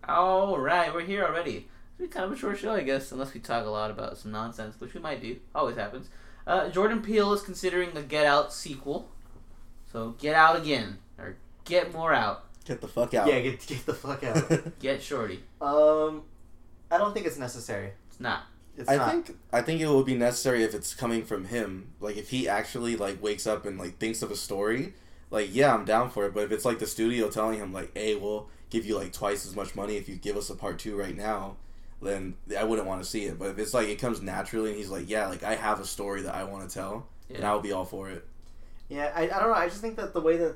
All right, we're here already. It's been kind of a short show, I guess, unless we talk a lot about some nonsense, which we might do. Always happens. Uh, Jordan Peele is considering a Get Out sequel. So Get Out again, or Get more out. Get the fuck out. Yeah, get get the fuck out. Get Shorty. um, I don't think it's necessary. It's not. It's I not. think I think it would be necessary if it's coming from him. Like if he actually like wakes up and like thinks of a story, like yeah, I'm down for it. But if it's like the studio telling him like, "Hey, we'll give you like twice as much money if you give us a part two right now," then I wouldn't want to see it. But if it's like it comes naturally and he's like, "Yeah, like I have a story that I want to tell," then Yeah. I would be all for it. Yeah, I, I don't know. I just think that the way that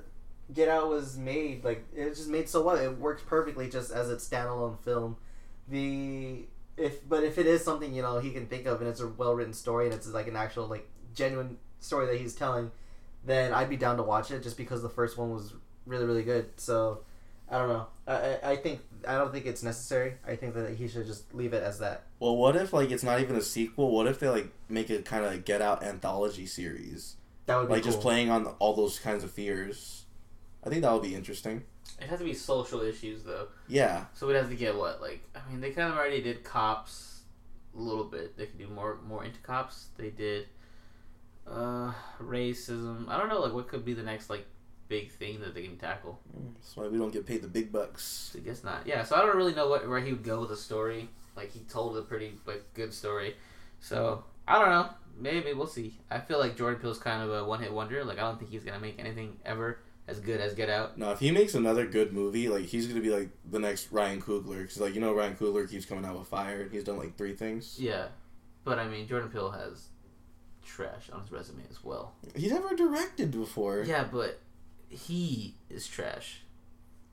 Get Out was made, like it just made so well. It works perfectly just as a standalone film. The if but if it is something you know he can think of and it's a well written story and it's like an actual like genuine story that he's telling, then I'd be down to watch it just because the first one was really really good. So I don't know. I I, I think I don't think it's necessary. I think that he should just leave it as that. Well, what if like it's not even a sequel? What if they like make a kind of Get Out anthology series, That would be like cool. just playing on all those kinds of fears? I think that would be interesting. It has to be social issues though. Yeah. So we'd have to get what? Like, I mean, they kind of already did cops a little bit. They could do more more into cops. They did uh racism. I don't know. Like, what could be the next like big thing that they can tackle? That's why we don't get paid the big bucks. I guess not. Yeah. So I don't really know what where he would go with the story. Like, he told a pretty like good story. So I don't know. Maybe we'll see. I feel like Jordan Peele's kind of a one hit wonder. Like, I don't think he's gonna make anything ever as good as Get Out. No, if he makes another good movie, like he's gonna be like the next Ryan Coogler, because like you know Ryan Coogler keeps coming out with fire, and he's done like three things. Yeah. But I mean, Jordan Peele has trash on his resume as well. He never directed before. Yeah, but he is trash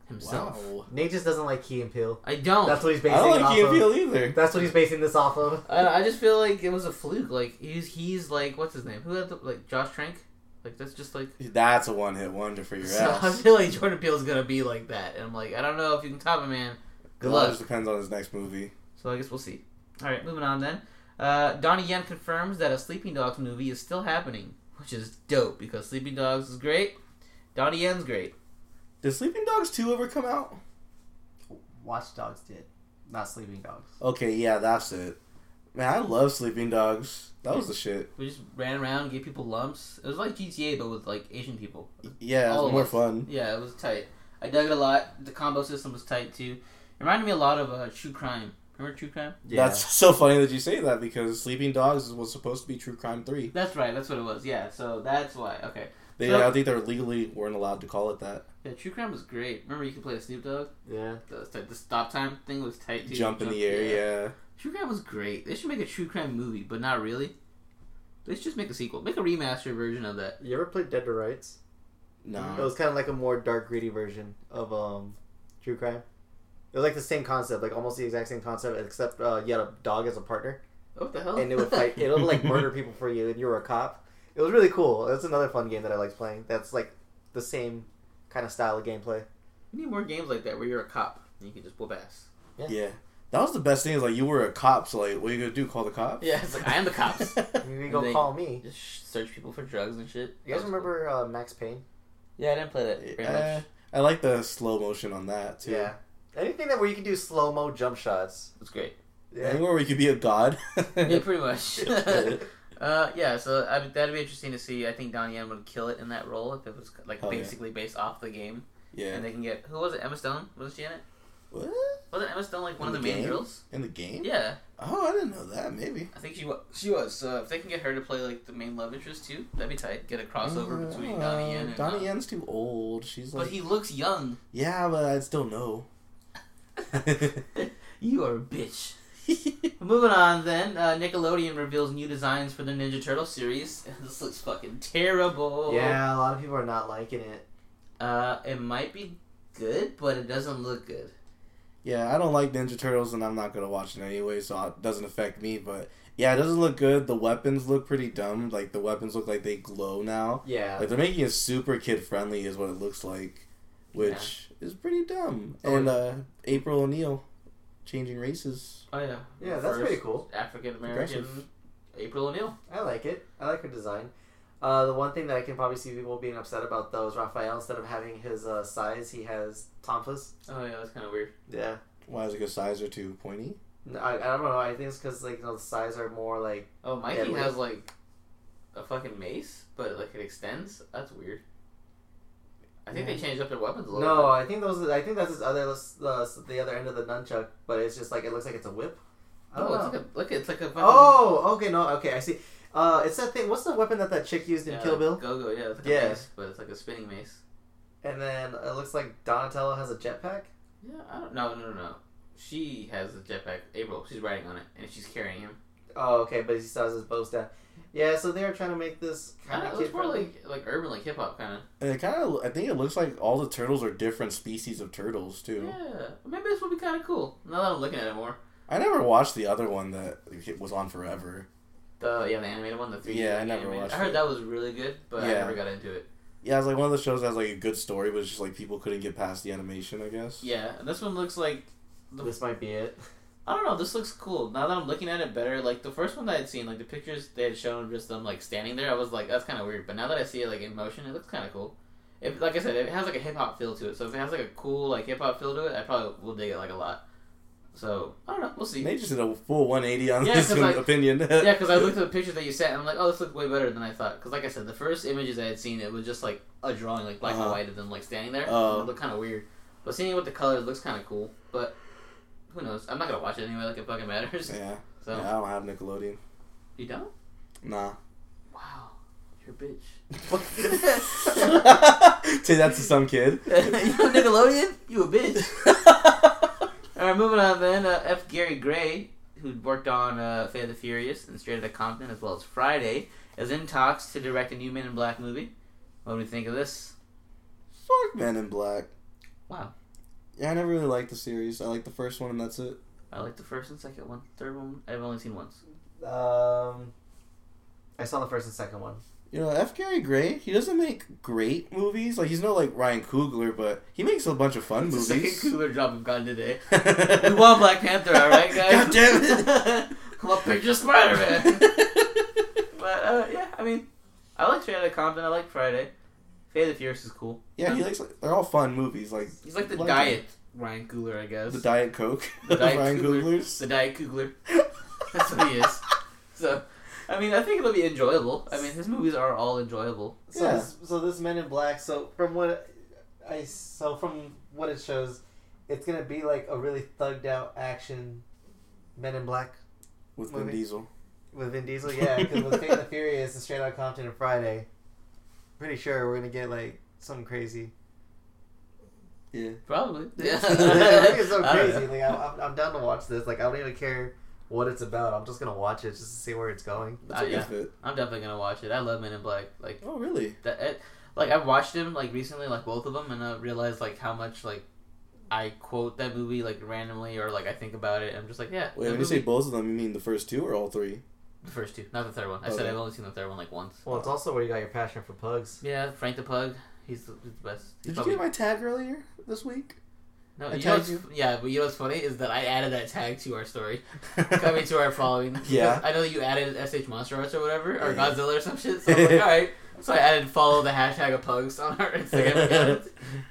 himself. Wow. Nate just doesn't like Key and Peele. I don't. That's what he's I basing don't like off Key and of. Peele either. That's what he's basing this off of. I, I just feel like it was a fluke. Like he's he's like what's his name? Who had the, like Josh Trank? Like that's just like. That's a one hit wonder for your So I ass. feel like Jordan Peele's gonna be like that, and I'm like, I don't know if you can top him, man. Good It luck. just depends on his next movie. So I guess we'll see. All right, moving on then. Uh, Donnie Yen confirms that a Sleeping Dogs movie is still happening, which is dope because Sleeping Dogs is great. Donnie Yen's great. Did Sleeping Dogs two ever come out? Watch Dogs did, not Sleeping Dogs. Okay, yeah, that's it. Man, I love Sleeping Dogs. That was the shit. We just ran around, gave people lumps. It was like GTA, but with like Asian people. Yeah, it was more us. fun. Yeah, it was tight. I dug it a lot. The combo system was tight too. It reminded me a lot of uh, True Crime. Remember True Crime? Yeah. That's so funny that you say that because Sleeping Dogs was supposed to be True Crime three. That's right. That's what it was. Yeah. So that's why. Okay. They, So- I think they legally weren't allowed to call it that. Yeah, True Crime was great. Remember you could play a Snoop Dogg. yeah. The, the stop time thing was tight too. Jump in the air, yeah. True Crime was great. They should make a True Crime movie, but not really. They should just make a sequel. Make a remaster version of that. You ever played Dead to Rights? No. It was kind of like a more dark, gritty version of um, True Crime. It was like the same concept, like almost the exact same concept, except uh, you had a dog as a partner, What the hell? and it would fight. It would like murder people for you, and you were a cop. It was really cool. That's another fun game that I liked playing. That's like the same kind of style of gameplay. We need more games like that where you're a cop and you can just whoop ass. Yeah. yeah. That was the best thing is like you were a cop, so like what are you gonna do? Call the cops? Yeah, it's like I am the cops. You go They- call me. just search people for drugs and shit. You guys That was remember uh, Max Payne? Yeah, I didn't play that very Uh, much. I like the slow motion on that too. Yeah. Anything that where you can do slow mo jump shots. It was great. Yeah. Anywhere where you could be a god. Yeah, pretty much. uh, yeah, so I, that'd be interesting to see. I think Donnie Yen would kill it in that role if it was like Oh, yeah. basically based off the game, yeah. and they can get who was it? Emma Stone was she in it? What? Wasn't Emma Stone like one In of the the main game? girls? In the game? Yeah, Oh, I didn't know that. Maybe. I think she was. She was. So if they can get her to play like the main love interest too, that'd be tight. Get a crossover between Donnie Yen and. Uh, Donnie uh, Yen's too old. She's like. But he looks young. Yeah, but I'd still know. You are a bitch. Moving on, then uh, Nickelodeon reveals new designs for the Ninja Turtle series. This looks fucking terrible. Yeah, a lot of people are not liking it. Uh, it might be good, but it doesn't look good. yeah, I don't like Ninja Turtles, and I'm not gonna watch it anyway, so it doesn't affect me. But yeah, it doesn't look good. The weapons look pretty dumb. Like the weapons look like they glow now. Yeah. Like they're making it super kid friendly, is what it looks like, which is pretty dumb. And uh, April O'Neil changing races. Oh yeah, Yeah, that's pretty cool. African American Progressive. April O'Neil. I like it. I like her design. Uh, the one thing that I can probably see people being upset about though is Raphael instead of having his uh, sais, he has tonfas. Oh yeah, that's kind of weird. Yeah. Why is it? Because sais are too pointy. No, I, I don't know. I think it's because like you know, the sais are more like Oh, Mikey Yeah, has like a fucking mace, but like it extends. That's weird. I think they changed up their weapons a little. No, bit. I think those. I think that's his other uh, the other end of the nunchuck, but it's just like it looks like it's a whip. I don't No, know. it's like a look. It's like a. fucking- oh, okay, no, okay, I see. Uh, it's that thing. What's the weapon that that chick used in yeah, Kill Bill? Go go. Yeah, it's like Yeah. a mace, but it's like a spinning mace. And then it looks like Donatello has a jetpack. Yeah, I don't. No, no, no, no. She has a jetpack. April. She's riding on it, and she's carrying him. Oh, okay, but he still has his bow staff. Yeah, so they're trying to make this kind Kind of of kid looks more like like urban, like hip hop kind of. And it kind of, I think it looks like all the turtles are different species of turtles too. Yeah, maybe this would be kind of cool. Now that I'm looking at it more. I never watched the other one that was on forever. The yeah, the animated one, the three. Yeah, I never watched I heard it. that was really good, but I never got into it. Yeah, it's like one of the shows that has like a good story, but it's just like people couldn't get past the animation. I guess. Yeah, and this one looks like This might be it. I don't know. This looks cool. Now that I'm looking at it better, like the first one that I'd seen, like the pictures they had shown just them like standing there, I was like, that's kind of weird. But now that I see it like in motion, it looks kind of cool. If like I said, it has like a hip hop feel to it. So if it has like a cool like hip hop feel to it, I probably will dig it like a lot. So I don't know. We'll see. They just did a full 180 on Yeah, this like- opinion. yeah, because I looked at the pictures that you sent, and I'm like, oh, this looks way better than I thought. Because like I said, the first images I had seen, it was just like a drawing, like black and Uh-huh. white of them like standing there. Oh. it looked kind of weird. But seeing it with the colors looks kind of cool. But who knows? I'm not gonna watch it anyway. Like it fucking matters. yeah. So yeah, I don't have Nickelodeon. you don't. Nah. Wow, you're a bitch. Say that to some kid. you know Nickelodeon? You a bitch. All right, moving on then. Uh, F. Gary Gray, who worked on uh, Fate of the Furious and Straight Outta Compton as well as Friday, is in talks to direct a new Men in Black movie. What do we think of this? Fuck Men in Black. Wow. Yeah, I never really liked the series. I like the first one, and that's it. I like the first and second one. Third one, I've only seen once. Um, I saw the first and second one. You know, F. Gary Gray, he doesn't make great movies. Like, he's no like Ryan Coogler, but he makes a bunch of fun It's the movies. second cooler job we've gotten today. we want Black Panther, alright, guys? God damn it. Come on, picture Spider Man. but, uh, yeah, I mean, I like Straight Outta Compton. I like Friday. Fate of the Furious is cool. yeah, he likes, like, they're all fun movies. Like, He's like the Like diet Ryan Coogler, I guess. the Diet Coke. The Diet Ryan Coogler. Coogler's. The Diet Coogler. That's what he is. So, I mean, I think it'll be enjoyable. I mean, his movies are all enjoyable. So, Yeah. this, so this Men in Black. So from what I so from what it shows, it's gonna be like a really thugged out action Men in Black With Vin Diesel. with Vin Diesel. Yeah, because with Fate of the Furious and Straight Outta Compton and Friday, pretty sure we're gonna get like something crazy. Yeah. Probably. I think it's so crazy. know. Like I'm, I'm, I'm down to watch this. Like I don't even care what it's about. I'm just gonna watch it just to see where it's going. That's Uh, yeah. fit. I'm definitely gonna watch it. I love Men in Black. Like Oh, really? that. It, like I've watched them like recently, like both of them, and I realized like how much like I quote that movie like randomly or like I think about it. I'm just like, yeah. Wait, that when you say both of them, you mean the first two or all three? The first two, not the third one. I said Okay. I've only seen the third one like once. Well, it's also where you got your passion for pugs. Yeah, Frank the Pug. He's the, he's the best. He's Did probably- you get my tag earlier this week? No, I you know tagged what's, you? yeah, but you know what's funny is that I added that tag to our story. I mean, to our following. Yeah. I know that you added SH Monster Arts or whatever, or Yeah. Godzilla or some shit. So I was like, all right. So I added follow the hashtag of pugs on our Instagram account.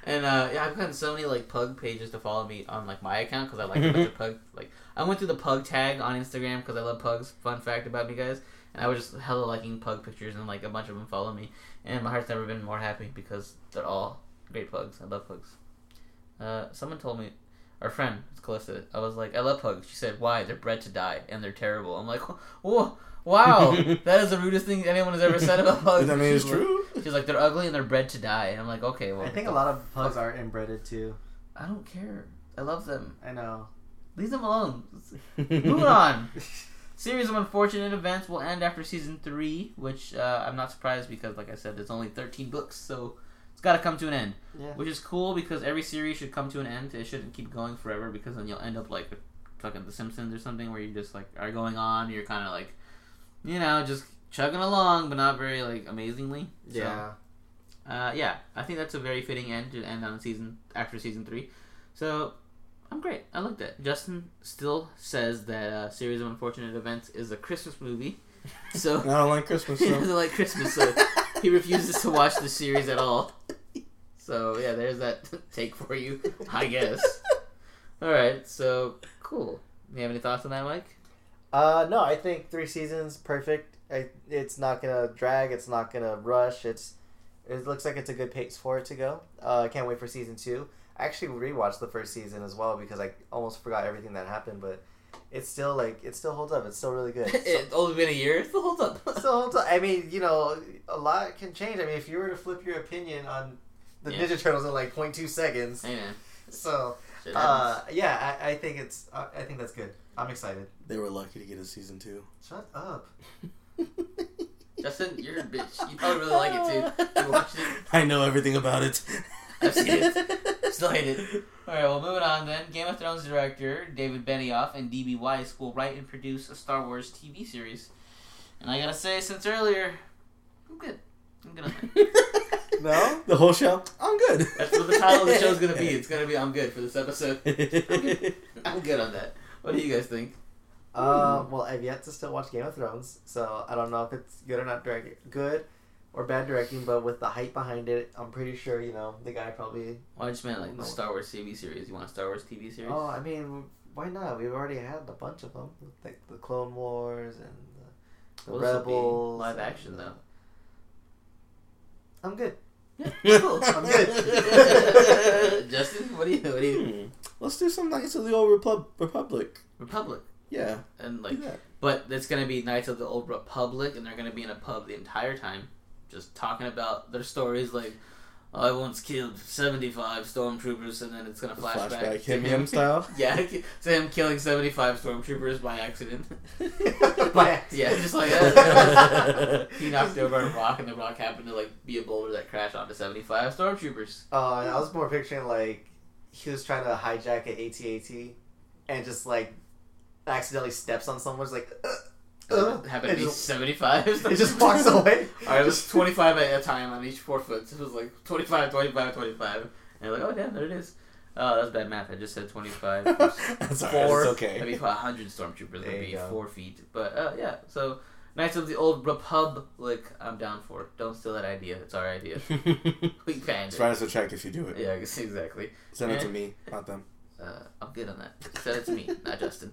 And uh, yeah, I've gotten so many like pug pages to follow me on like my account because I like a bunch of pug. Like I went through the pug tag on Instagram because I love pugs. Fun fact about me, guys. And I was just hella liking pug pictures and like a bunch of them follow me. And my heart's never been more happy because they're all great pugs. I love pugs. Uh, someone told me, our friend, it's Calista. I was like, I love pugs. She said, why? They're bred to die and they're terrible. I'm like, whoa, wow, that is the rudest thing anyone has ever said about pugs. I mean, it's true. She's like, they're ugly and they're bred to die. And I'm like, okay, well, I think a lot of pugs are inbreded too. I don't care. I love them. I know. Leave them alone. Moving on. Series of unfortunate events will end after season three, which uh, I'm not surprised because, like I said, there's only 13 books, so it's got to come to an end. Yeah. Which is cool because every series should come to an end. It shouldn't keep going forever because then you'll end up like fucking The Simpsons or something where you just like are going on. You're kind of like, you know, just chugging along, but not very like amazingly. So, Yeah. uh, yeah, I think that's a very fitting end to end on season after season three. So I'm great. I liked it. Justin still says that uh, series of unfortunate events is a Christmas movie, so I don't like Christmas. he So. doesn't like Christmas, so he refuses to watch the series at all. So yeah, there's that take for you, I guess. All right, so cool. You have any thoughts on that, Mike? Uh, no, I think three seasons perfect. I, it's not gonna drag. It's not gonna rush. It's It looks like it's a good pace for it to go. Uh, I can't wait for season two. I actually rewatched the first season as well because I almost forgot everything that happened, but it's still like it still holds up. It's still really good. So- it's only been a year. It still holds up. still holds up. I mean, you know, a lot can change. I mean, if you were to flip your opinion on the Yeah. Ninja Turtles in like 0.2 seconds, hey man, so uh, yeah, I, I think it's uh, I think that's good. I'm excited. They were lucky to get a season two. Shut up. Justin, you're a bitch. You probably really like it too. You watched it. I know everything about it. I've seen it. Still hate it. All right, well, moving on then. Game of Thrones director David Benioff and D.B. Weiss will write and produce a Star Wars TV series. And I gotta say, since earlier, I'm good. I'm good on that. No. The whole show. I'm good. That's what the title of the show's gonna be. It's gonna be I'm good for this episode. I'm good on that. What do you guys think? Uh, well, I've yet to still watch Game of Thrones, so I don't know if it's good or not direct, good or bad directing. But with the hype behind it, I'm pretty sure you know the guy probably. Well, I just meant like the Star Wars TV series. You want a Star Wars TV series? Oh, I mean, why not? We've already had a bunch of them, like the Clone Wars and the, the Well, this'll be Rebels. live and action, though. I'm good. Yeah, cool. I'm good. Justin, what do you what do you Hmm. Let's do some Knights of the Old Repub- Republic. Republic Yeah, and like that. But it's gonna be Knights of the Old Republic, and they're gonna be in a pub the entire time, just talking about their stories. Like, I once killed seventy-five stormtroopers, and then it's gonna flashback, Flashback, to him, him style. Yeah, to him killing seventy-five stormtroopers by accident. By yeah, just like that. he knocked over a rock, and the rock happened to like be a boulder that crashed onto seventy-five stormtroopers. Uh, I was more picturing like he was trying to hijack an AT-AT and just like accidentally steps on someone's like. Uh, it happened to be just, seventy-five. it just walks away. It was 25 at a time on each four foot. So it was like 25, 25, 25. And you're like, oh, damn, there it is. Oh, that's bad math. I just said 25. That's. Four. It's okay. That'd be 100 stormtroopers. Would be go. four feet. But uh, yeah, so Knights of the Old Republic, I'm down for. Don't steal that idea. It's our idea. We banned It's it. write us a check if you do it. Yeah, exactly. Send it to me, not them. Uh, I'm good on that. Send it to me, not Justin.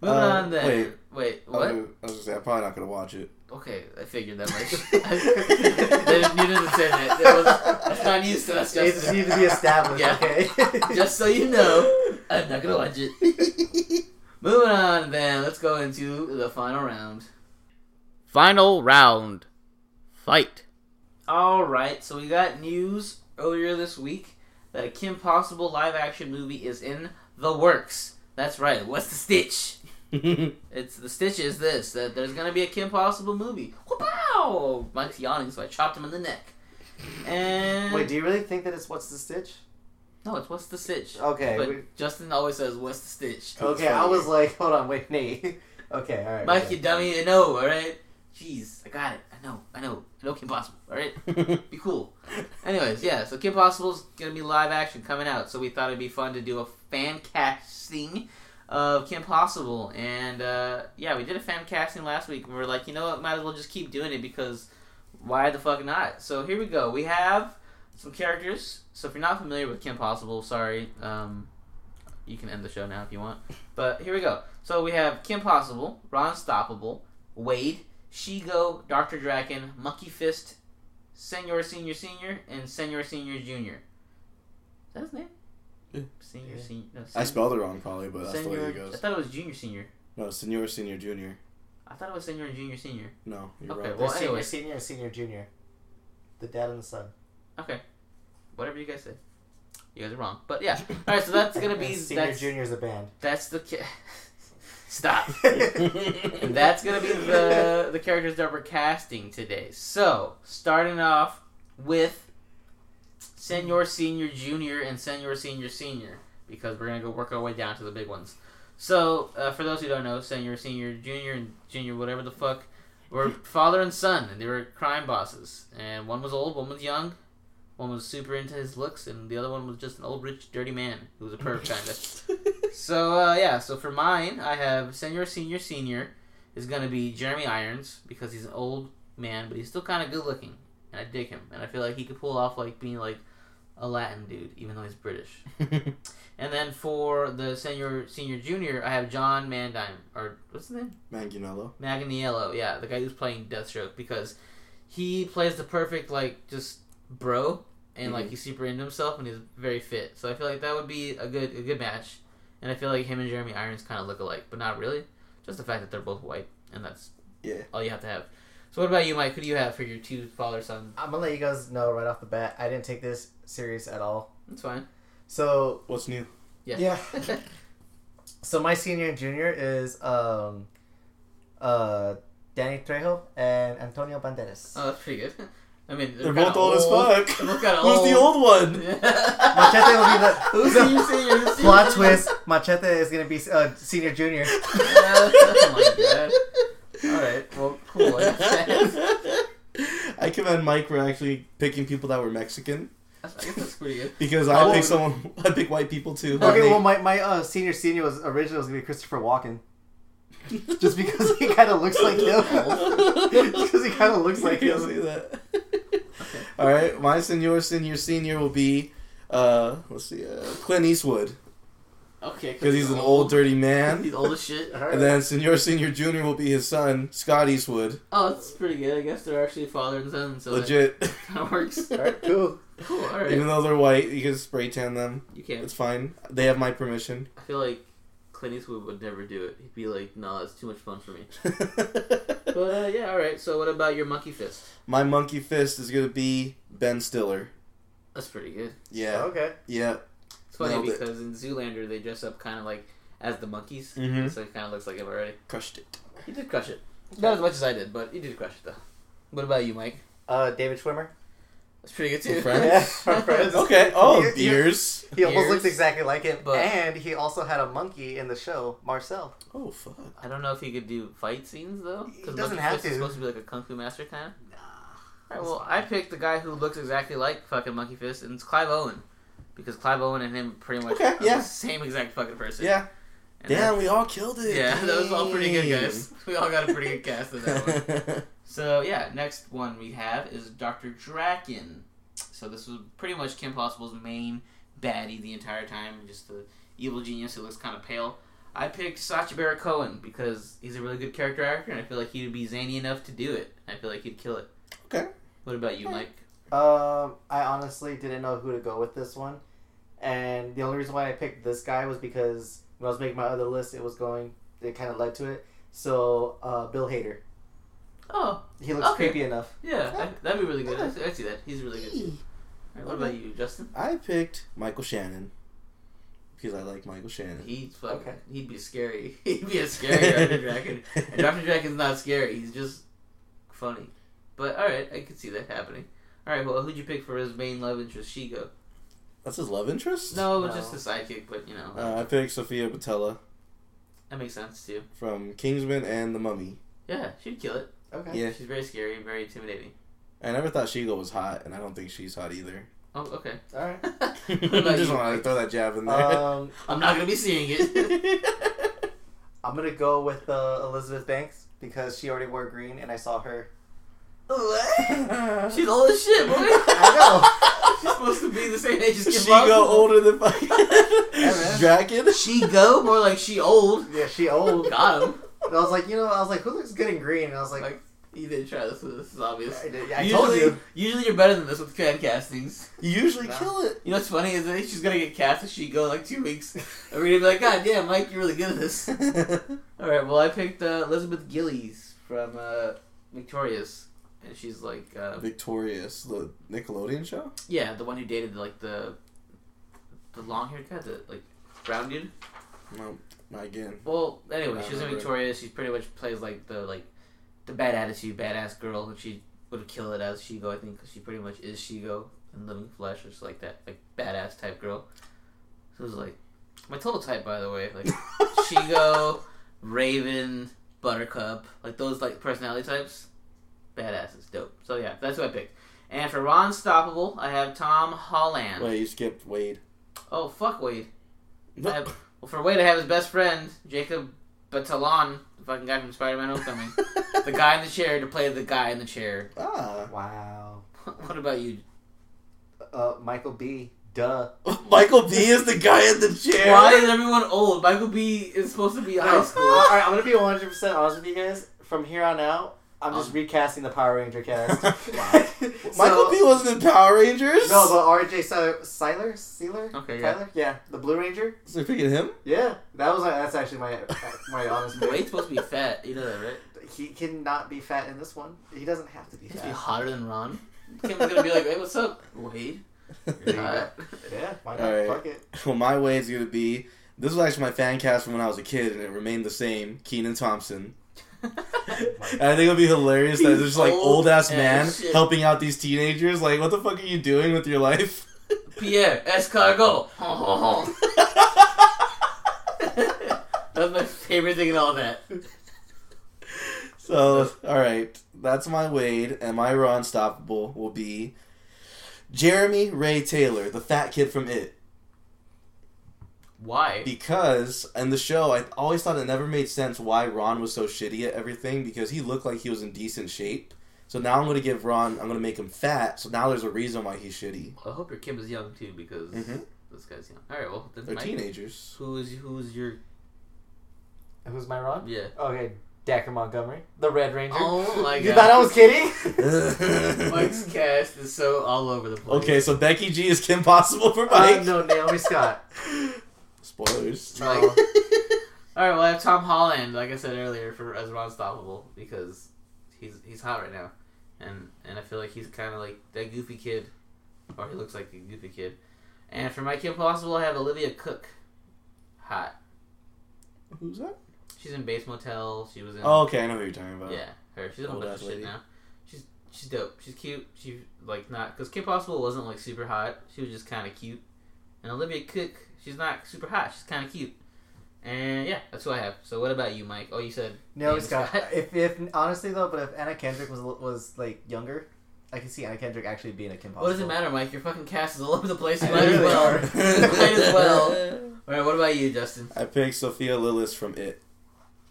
Moving Uh, on then. wait. Wait, I what? was, I was gonna say I'm probably not gonna watch it. Okay, I figured that much. You didn't say that. That was, that's not news to us, It just Justin. needs to be established. Yeah. Okay. Just so you know, I'm not gonna watch it. Moving on, then let's go into the final round. Final round, fight. All right, so we got news earlier this week that a Kim Possible live-action movie is in the works. That's right. What's the stitch? It's the stitch is this that there's gonna be a Kim Possible movie. Wow! Mike's yawning, so I chopped him in the neck. And Wait, do you really think that it's what's the stitch? no, it's what's the stitch. Okay. But we- Justin always says, "What's the stitch?" okay, I was like, hold on, wait, Nate. okay, all right. Mike, okay. you dummy, I know, all right. Jeez, I got it. I know, I know. I know Kim Possible, all right. Be cool. Anyways, yeah. So Kim Possible's gonna be live action coming out. So we thought it'd be fun to do a fan casting of Kim Possible, and uh, yeah, we did a fan casting last week. and we are like, you know what, might as well just keep doing it because why the fuck not? So here we go. We have some characters. So if you're not familiar with Kim Possible, sorry. Um, you can end the show now if you want. But here we go. So we have Kim Possible, Ron Stoppable, Wade, Shego, Dr. Drakken, Monkey Fist, Senor Senior Senior, and Senor Senior Junior. Is that his name? Yeah. Senior Yeah. Senior. No, I spelled it wrong probably, but that's the way Senor. it I thought it was Junior Senior. No, senior, senior, junior. I thought it was senior and Junior Senior. No, you're Okay, wrong. well- Well, senior, anyway. senior, senior, junior. The dad and the son. Okay, whatever you guys say. You guys are wrong, but yeah. All right, so that's gonna be senior, that's, junior is a band. that's the ca- stop. and that's gonna be the the characters that we're casting today. So starting off with Senor Senior Junior and Senor Senior Senior because we're gonna go work our way down to the big ones. So uh, for those who don't know, Senor Senior Junior and Junior whatever the fuck were father and son, and they were crime bosses. And one was old, one was young. One was super into his looks, and the other one was just an old, rich, dirty man who was a perv kind of. So uh, yeah, so for mine, I have Senor Senior Senior is gonna be Jeremy Irons because he's an old man, but he's still kind of good looking, and I dig him, and I feel like he could pull off like being like a Latin dude, even though he's British. And then for the Senor Senior Junior, I have John Mandine, or what's his name? Manganiello. Maganiello, yeah, the guy who's playing Deathstroke because he plays the perfect like just bro, and like Mhm. he's super into himself and he's very fit. So I feel like that would be a good a good match. And I feel like him and Jeremy Irons kind of look alike, but not really. Just the fact that they're both white, and that's Yeah. all you have to have. So what about you, Mike? Who do you have for your two father son? I'm gonna let you guys know right off the bat. I didn't take this serious at all. That's fine. So What's new? Yeah. Yeah. so my senior and junior is um, uh, Danny Trejo and Antonio Banderas. oh, that's pretty good. I mean, They're kinda both old as fuck. They're Who's the old one? Machete will be the Who's the senior, senior, senior? plot twist. Machete is gonna be uh, senior junior. oh my god. All right. Well, cool. I guess I commend Mike for actually picking people that were Mexican that's, I guess that's pretty good. because I old- pick someone. I pick white people too. Okay, They- well my my uh, senior senior was originally was gonna be Christopher Walken. Just because he kind of looks like him. because he kind of looks like I can him. see that. All right, my senior, senior, senior will be, uh, let's see, uh, Clint Eastwood Okay. because he's an old, dirty man. He's old as shit. And then Senor senior, junior will be his son, Scott Eastwood. Oh, that's pretty good. I guess they're actually father and son, so Legit. that kind of works. Alright, cool. Cool. All right. Even though they're white, you can spray tan them. You can. It's fine. They have my permission. I feel like Clint Eastwood would never do it. He'd be like, "No, that's too much fun for me." But uh, yeah, all right. So what about your monkey fist? my monkey fist is gonna be Ben Stiller. That's pretty good. Yeah. Okay. Yeah. It's funny Nailed it. because in Zoolander they dress up kind of like as the monkeys, Mhm. so it kind of looks like him already. Crushed it. He did crush it. Not as much as I did, but he did crush it though. What about you, Mike? Uh, David Schwimmer. That's pretty good too. Friends? Yeah, from Friends. Okay. Oh, You- you- beers. He almost Ears, looks exactly like him, but- and he also had a monkey in the show, Marcel. Oh fuck. I don't know if he could do fight scenes though. He 'cause doesn't Monkey have Fist is supposed to be like a kung fu master kind of. Nah. Alright, well, I picked the guy who looks exactly like fucking Monkey Fist, and it's Clive Owen. Because Clive Owen and him pretty much Okay, are yeah. the same exact fucking person. Yeah. And Damn, that- we all killed it. yeah, that was all pretty good, guys. We all got a pretty good cast in that one. So yeah, next one we have is Doctor Drakken. So this was pretty much Kim Possible's main baddie the entire time, just the evil genius who looks kind of pale. I picked Sacha Baron Cohen because he's a really good character actor, and I feel like he would be zany enough to do it. I feel like he'd kill it. Okay. What about you, Mike? Um, I honestly didn't know who to go with this one, and the only reason why I picked this guy was because when I was making my other list, it was going. It kind of led to it. So, uh, Bill Hader. Oh, He looks Okay. creepy enough. yeah, I, that'd be really good. I, I see that. He's really good. Too. Alright, what about you, Justin? I picked Michael Shannon because I like Michael Shannon. He's fucking, Okay. He'd be scary. He'd be a scary Dr. Drakken. And Dr. Drakken's not scary. He's just funny. But alright, I could see that happening. Alright, well, who'd you pick for his main love interest, Shego? That's his love interest. No, No. just a sidekick, but you know, Uh, I picked Sofia Boutella that makes sense too. from Kingsman and The Mummy. Yeah, she'd kill it. Okay. Yeah. She's very scary and very intimidating. I never thought Shego was hot, and I don't think she's hot either. Oh, okay. All right. what about Just you? wanted to throw that jab in there. Um, I'm not gonna be seeing it. I'm gonna go with uh, Elizabeth Banks because she already wore green, and I saw her. what? She's old as shit, boy. I She's supposed to be the same age as Kim Shego Possible. older than fucking man. Drakken. She go more like she old. Yeah, she old. Got him. And I was like, you know, I was like, who looks good in green? And I was like, Like, you didn't try this. This is obvious. I, did- I usually, told you. usually you're better than this with fan castings. You usually No. kill it. You know what's funny is that she's gonna get cast if she go like two weeks. And we're gonna be like, God damn, Mike, you're really good at this. All right, well, I picked uh, Elizabeth Gillies from uh, Victorious, and she's like, uh, Victorious, the Nickelodeon show. yeah, the one who dated like the the long haired guy, the like brown dude. No, not again. Well, anyway, she's in. Victorious. She pretty much plays like the like the bad attitude, badass girl, and she would kill it as Shego, I think, because she pretty much is Shego in living flesh, or just like that, like badass type girl. So it was like my total type, by the way, like Shego, Raven, Buttercup, like those like personality types. Badass, it's dope. So yeah, that's what I picked. And for Ron Stoppable, I have Tom Holland. Wait, you skipped Wade. Oh fuck Wade. No. Have, well, for Wade, I have his best friend Jacob Batalon, the fucking guy from Spider-Man: Homecoming, the guy in the chair to play the guy in the chair. ah, Wow. what about you? Uh, Michael B. Duh. Michael B is the guy in the chair. Why is everyone old? Michael B is supposed to be high school. Alright, I'm gonna be 100% honest with you guys. From here on out, I'm just Um, recasting the Power Ranger cast. Wow. Michael So- B wasn't in Power Rangers. No, the RJ Cyler, Seiler, Sealer, Okay, yeah. Tyler, yeah, the Blue Ranger. so you're picking him. Yeah, that was that's actually my my honest pick. Wade's supposed to be fat. You know that, right? He cannot be fat in this one. He doesn't have to be He's to be hotter than Ron. Kim's gonna be like, "Hey, what's up, Wade?" You're. Yeah, why not? All right. Fuck it. Well, my way is gonna be. This was actually my fan cast from when I was a kid, and it remained the same. Kenan Thompson. And I think it'd be hilarious that there's like old old ass man helping out these teenagers. Like, what the fuck are you doing with your life? Pierre, escargot. That's my favorite thing in all that. So, all right, that's my Wade, and my Ron Stoppable will be Jeremy Ray Taylor, the fat kid from It. Why? Because in the show, I always thought it never made sense why Ron was so shitty at everything because he looked like he was in decent shape. So now I'm gonna give Ron, I'm gonna make him fat. So now there's a reason why he's shitty. I hope your Kim is young too, because Mhm. this guy's young. All right, well, then They're Mike, teenagers. Who is who's your Who's my Ron? yeah? Okay, Dacre Montgomery, the Red Ranger. Oh my god! you thought I was kidding? Mike's cast is so all over the place. okay, so Becky G is Kim Possible for uh, Mike. no, Naomi Scott. Spoilers. No. All right, well, I have Tom Holland, like I said earlier, for as Ron Stoppable because he's he's hot right now, and and I feel like he's kind of like that goofy kid, or he looks like a goofy kid. And for my kid Possible, I have Olivia Cooke, hot. Who's that? She's in Bates Motel. She was in. Oh, okay, I know who you're talking about. Yeah, her. She's in a bunch of shit lady. now. She's she's dope. She's cute. She like not because Kim Possible wasn't like super hot. She was just kind of cute. And Olivia Cooke, she's not super hot. She's kind of cute. And yeah, that's who I have. So what about you, Mike? Oh, you said no, Naomi Scott. Scott. If, if honestly though, but if Anna Kendrick was was like younger, I can see Anna Kendrick actually being a Kim Possible. What does it matter, Mike? Your fucking cast is all over the place. You I might as well. are. might as well. All right, what about you, Justin? I picked Sophia Lillis from It.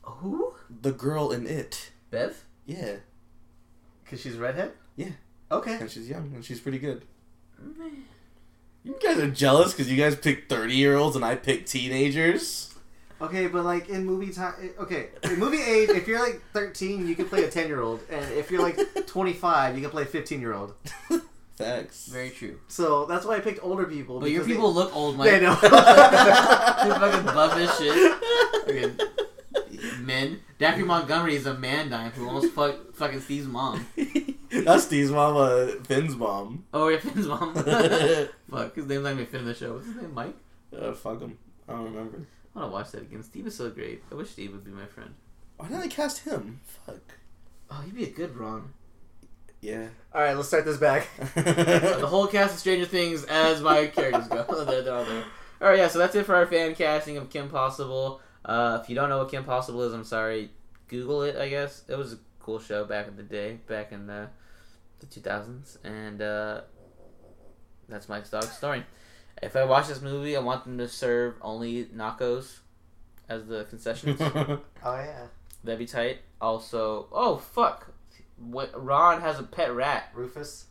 Who? The girl in It. Bev? Yeah, Because she's redhead. Yeah. Okay. and she's young and she's pretty good. You guys are jealous because you guys picked 30 year olds and I picked teenagers? Okay, but like in movie time, okay, in movie age, if you're like 13, you can play a 10 year old, and if you're like 25, you can play a 15 year old. Facts. Very true. So that's why I picked older people. But your people they, look old, Mike. They know. You're fucking buff as shit. Fucking men. Daffy Montgomery is a man dying who almost fuck, fucking Steve's mom. That's Steve's mom, uh, Finn's mom. Oh, yeah, Finn's mom. Fuck, his name's not even Finn in the show. What's his name, Mike? Uh, fuck him. I don't remember. I want to watch that again. Steve is so great. I wish Steve would be my friend. Why didn't I cast him? Fuck. Oh, he'd be a good Ron. Yeah. All right, let's start this back. the whole cast of Stranger Things as my characters go. they're, they're all there. All right, yeah. So that's it for our fan casting of Kim Possible. Uh, if you don't know what Kim Possible is, I'm sorry. Google it. I guess it was a cool show back in the day, back in the the 2000s, and uh, that's Mike's dog story. If I watch this movie, I want them to serve only nachos as the concessions. Oh yeah, That'd be tight. Also, oh fuck, what, Ron has a pet rat. Rufus.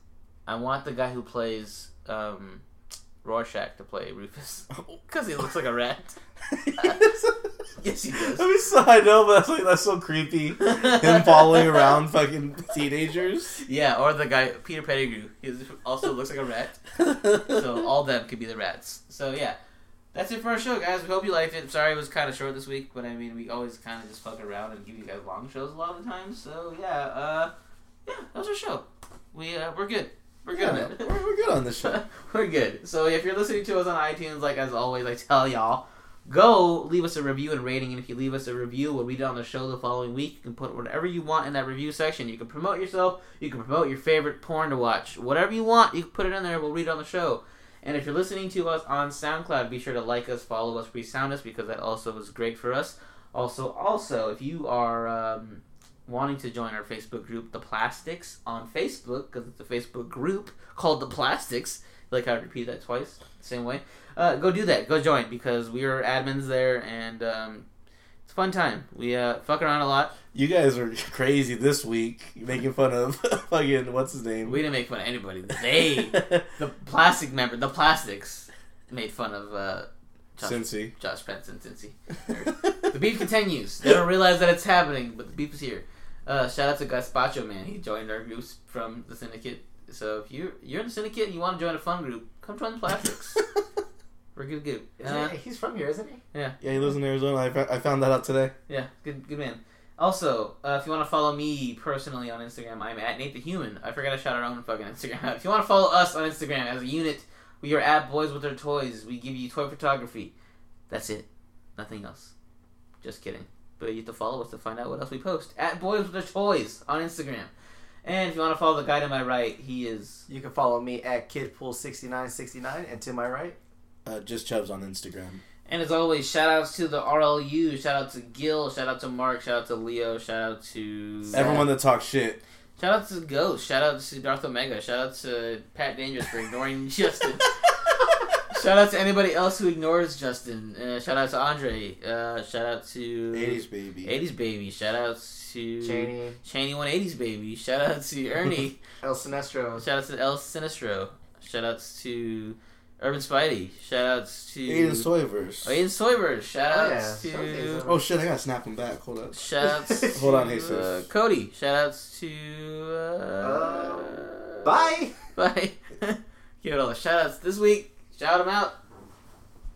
I want the guy who plays um, Rorschach to play Rufus because he looks like a rat. Yes, he does. I mean, so I know, but that's like that's so creepy. Him following around fucking teenagers. Yeah, or the guy Peter Pettigrew. He also looks like a rat. So all them could be the rats. So yeah, that's it for our show, guys. We hope you liked it. Sorry it was kind of short this week, but I mean we always kind of just fuck around and give you guys long shows a lot of the time. So yeah, uh, yeah, that was our show. We uh, we're good. We're good. Yeah, we're, we're good on this show. We're good. So if you're listening to us on iTunes, like as always, I tell y'all, go leave us a review and rating. And if you leave us a review, we'll read it on the show the following week. You can put whatever you want in that review section. You can promote yourself. You can promote your favorite porn to watch. Whatever you want, you can put it in there. We'll read it on the show. And if you're listening to us on SoundCloud, be sure to like us, follow us, resound us because that also is great for us. Also, also, if you are um, wanting to join our Facebook group, The Plastics, on Facebook, because it's a Facebook group called The Plastics, like I repeat that twice, same way, uh, go do that. Go join because we are admins there and um, it's a fun time. We uh, fuck around a lot. You guys are crazy this week, making fun of fucking what's his name. We didn't make fun of anybody. They, the plastic member, the Plastics, made fun of uh, Josh, Cincy. Josh Pence and Cincy. The beef continues. They don't realize that it's happening, but the beef is here. Uh, shout out to Gaspacho Man. He joined our groups from the syndicate. So if you you're in the syndicate and you want to join a fun group, come join the Plastics. We're good group. Uh, He's from here, isn't he? Yeah, Yeah, he lives in Arizona. I, I found that out today. yeah, good good man. Also, uh, if you want to follow me personally on Instagram, I'm at Nate the Human. I forgot to shout our own fucking Instagram out. If you want to follow us on Instagram as a unit, we are at Boys with Their Toys. We give you toy photography. That's it. Nothing else. Just kidding. But you have to follow us to find out what else we post. At Boys with Their Toys on Instagram. And if you want to follow the guy to my right, he is You can follow me at kidpool6969 and to my right. Uh, just Chubbs on Instagram. And as always, shout outs to the RLU, shout out to Gil, shout out to Mark, shout out to Leo, shout out to Everyone that talks shit. Shout out to Ghost, shout out to Darth Omega, shout out to Pat Dangerous for ignoring Justin. Shout out to anybody else who ignores Justin. Uh, shout out to Andre. Uh, shout out to 80s baby. 80s baby. Shout out to Cheney, Cheney 180s baby. Shout out to Ernie. El Sinestro. shout out to El Sinistro. Shout outs to Urban Spidey. Shout outs to Aiden Soyverse. Oh, Aiden Soyver. Shout Oh, yeah. to Oh shit, I gotta snap him back. Hold up. Shout outs Hold on, to, Jesus. uh, Cody. Shout outs to uh, Bye! Bye. Give it all the shout outs this week. Shout them out.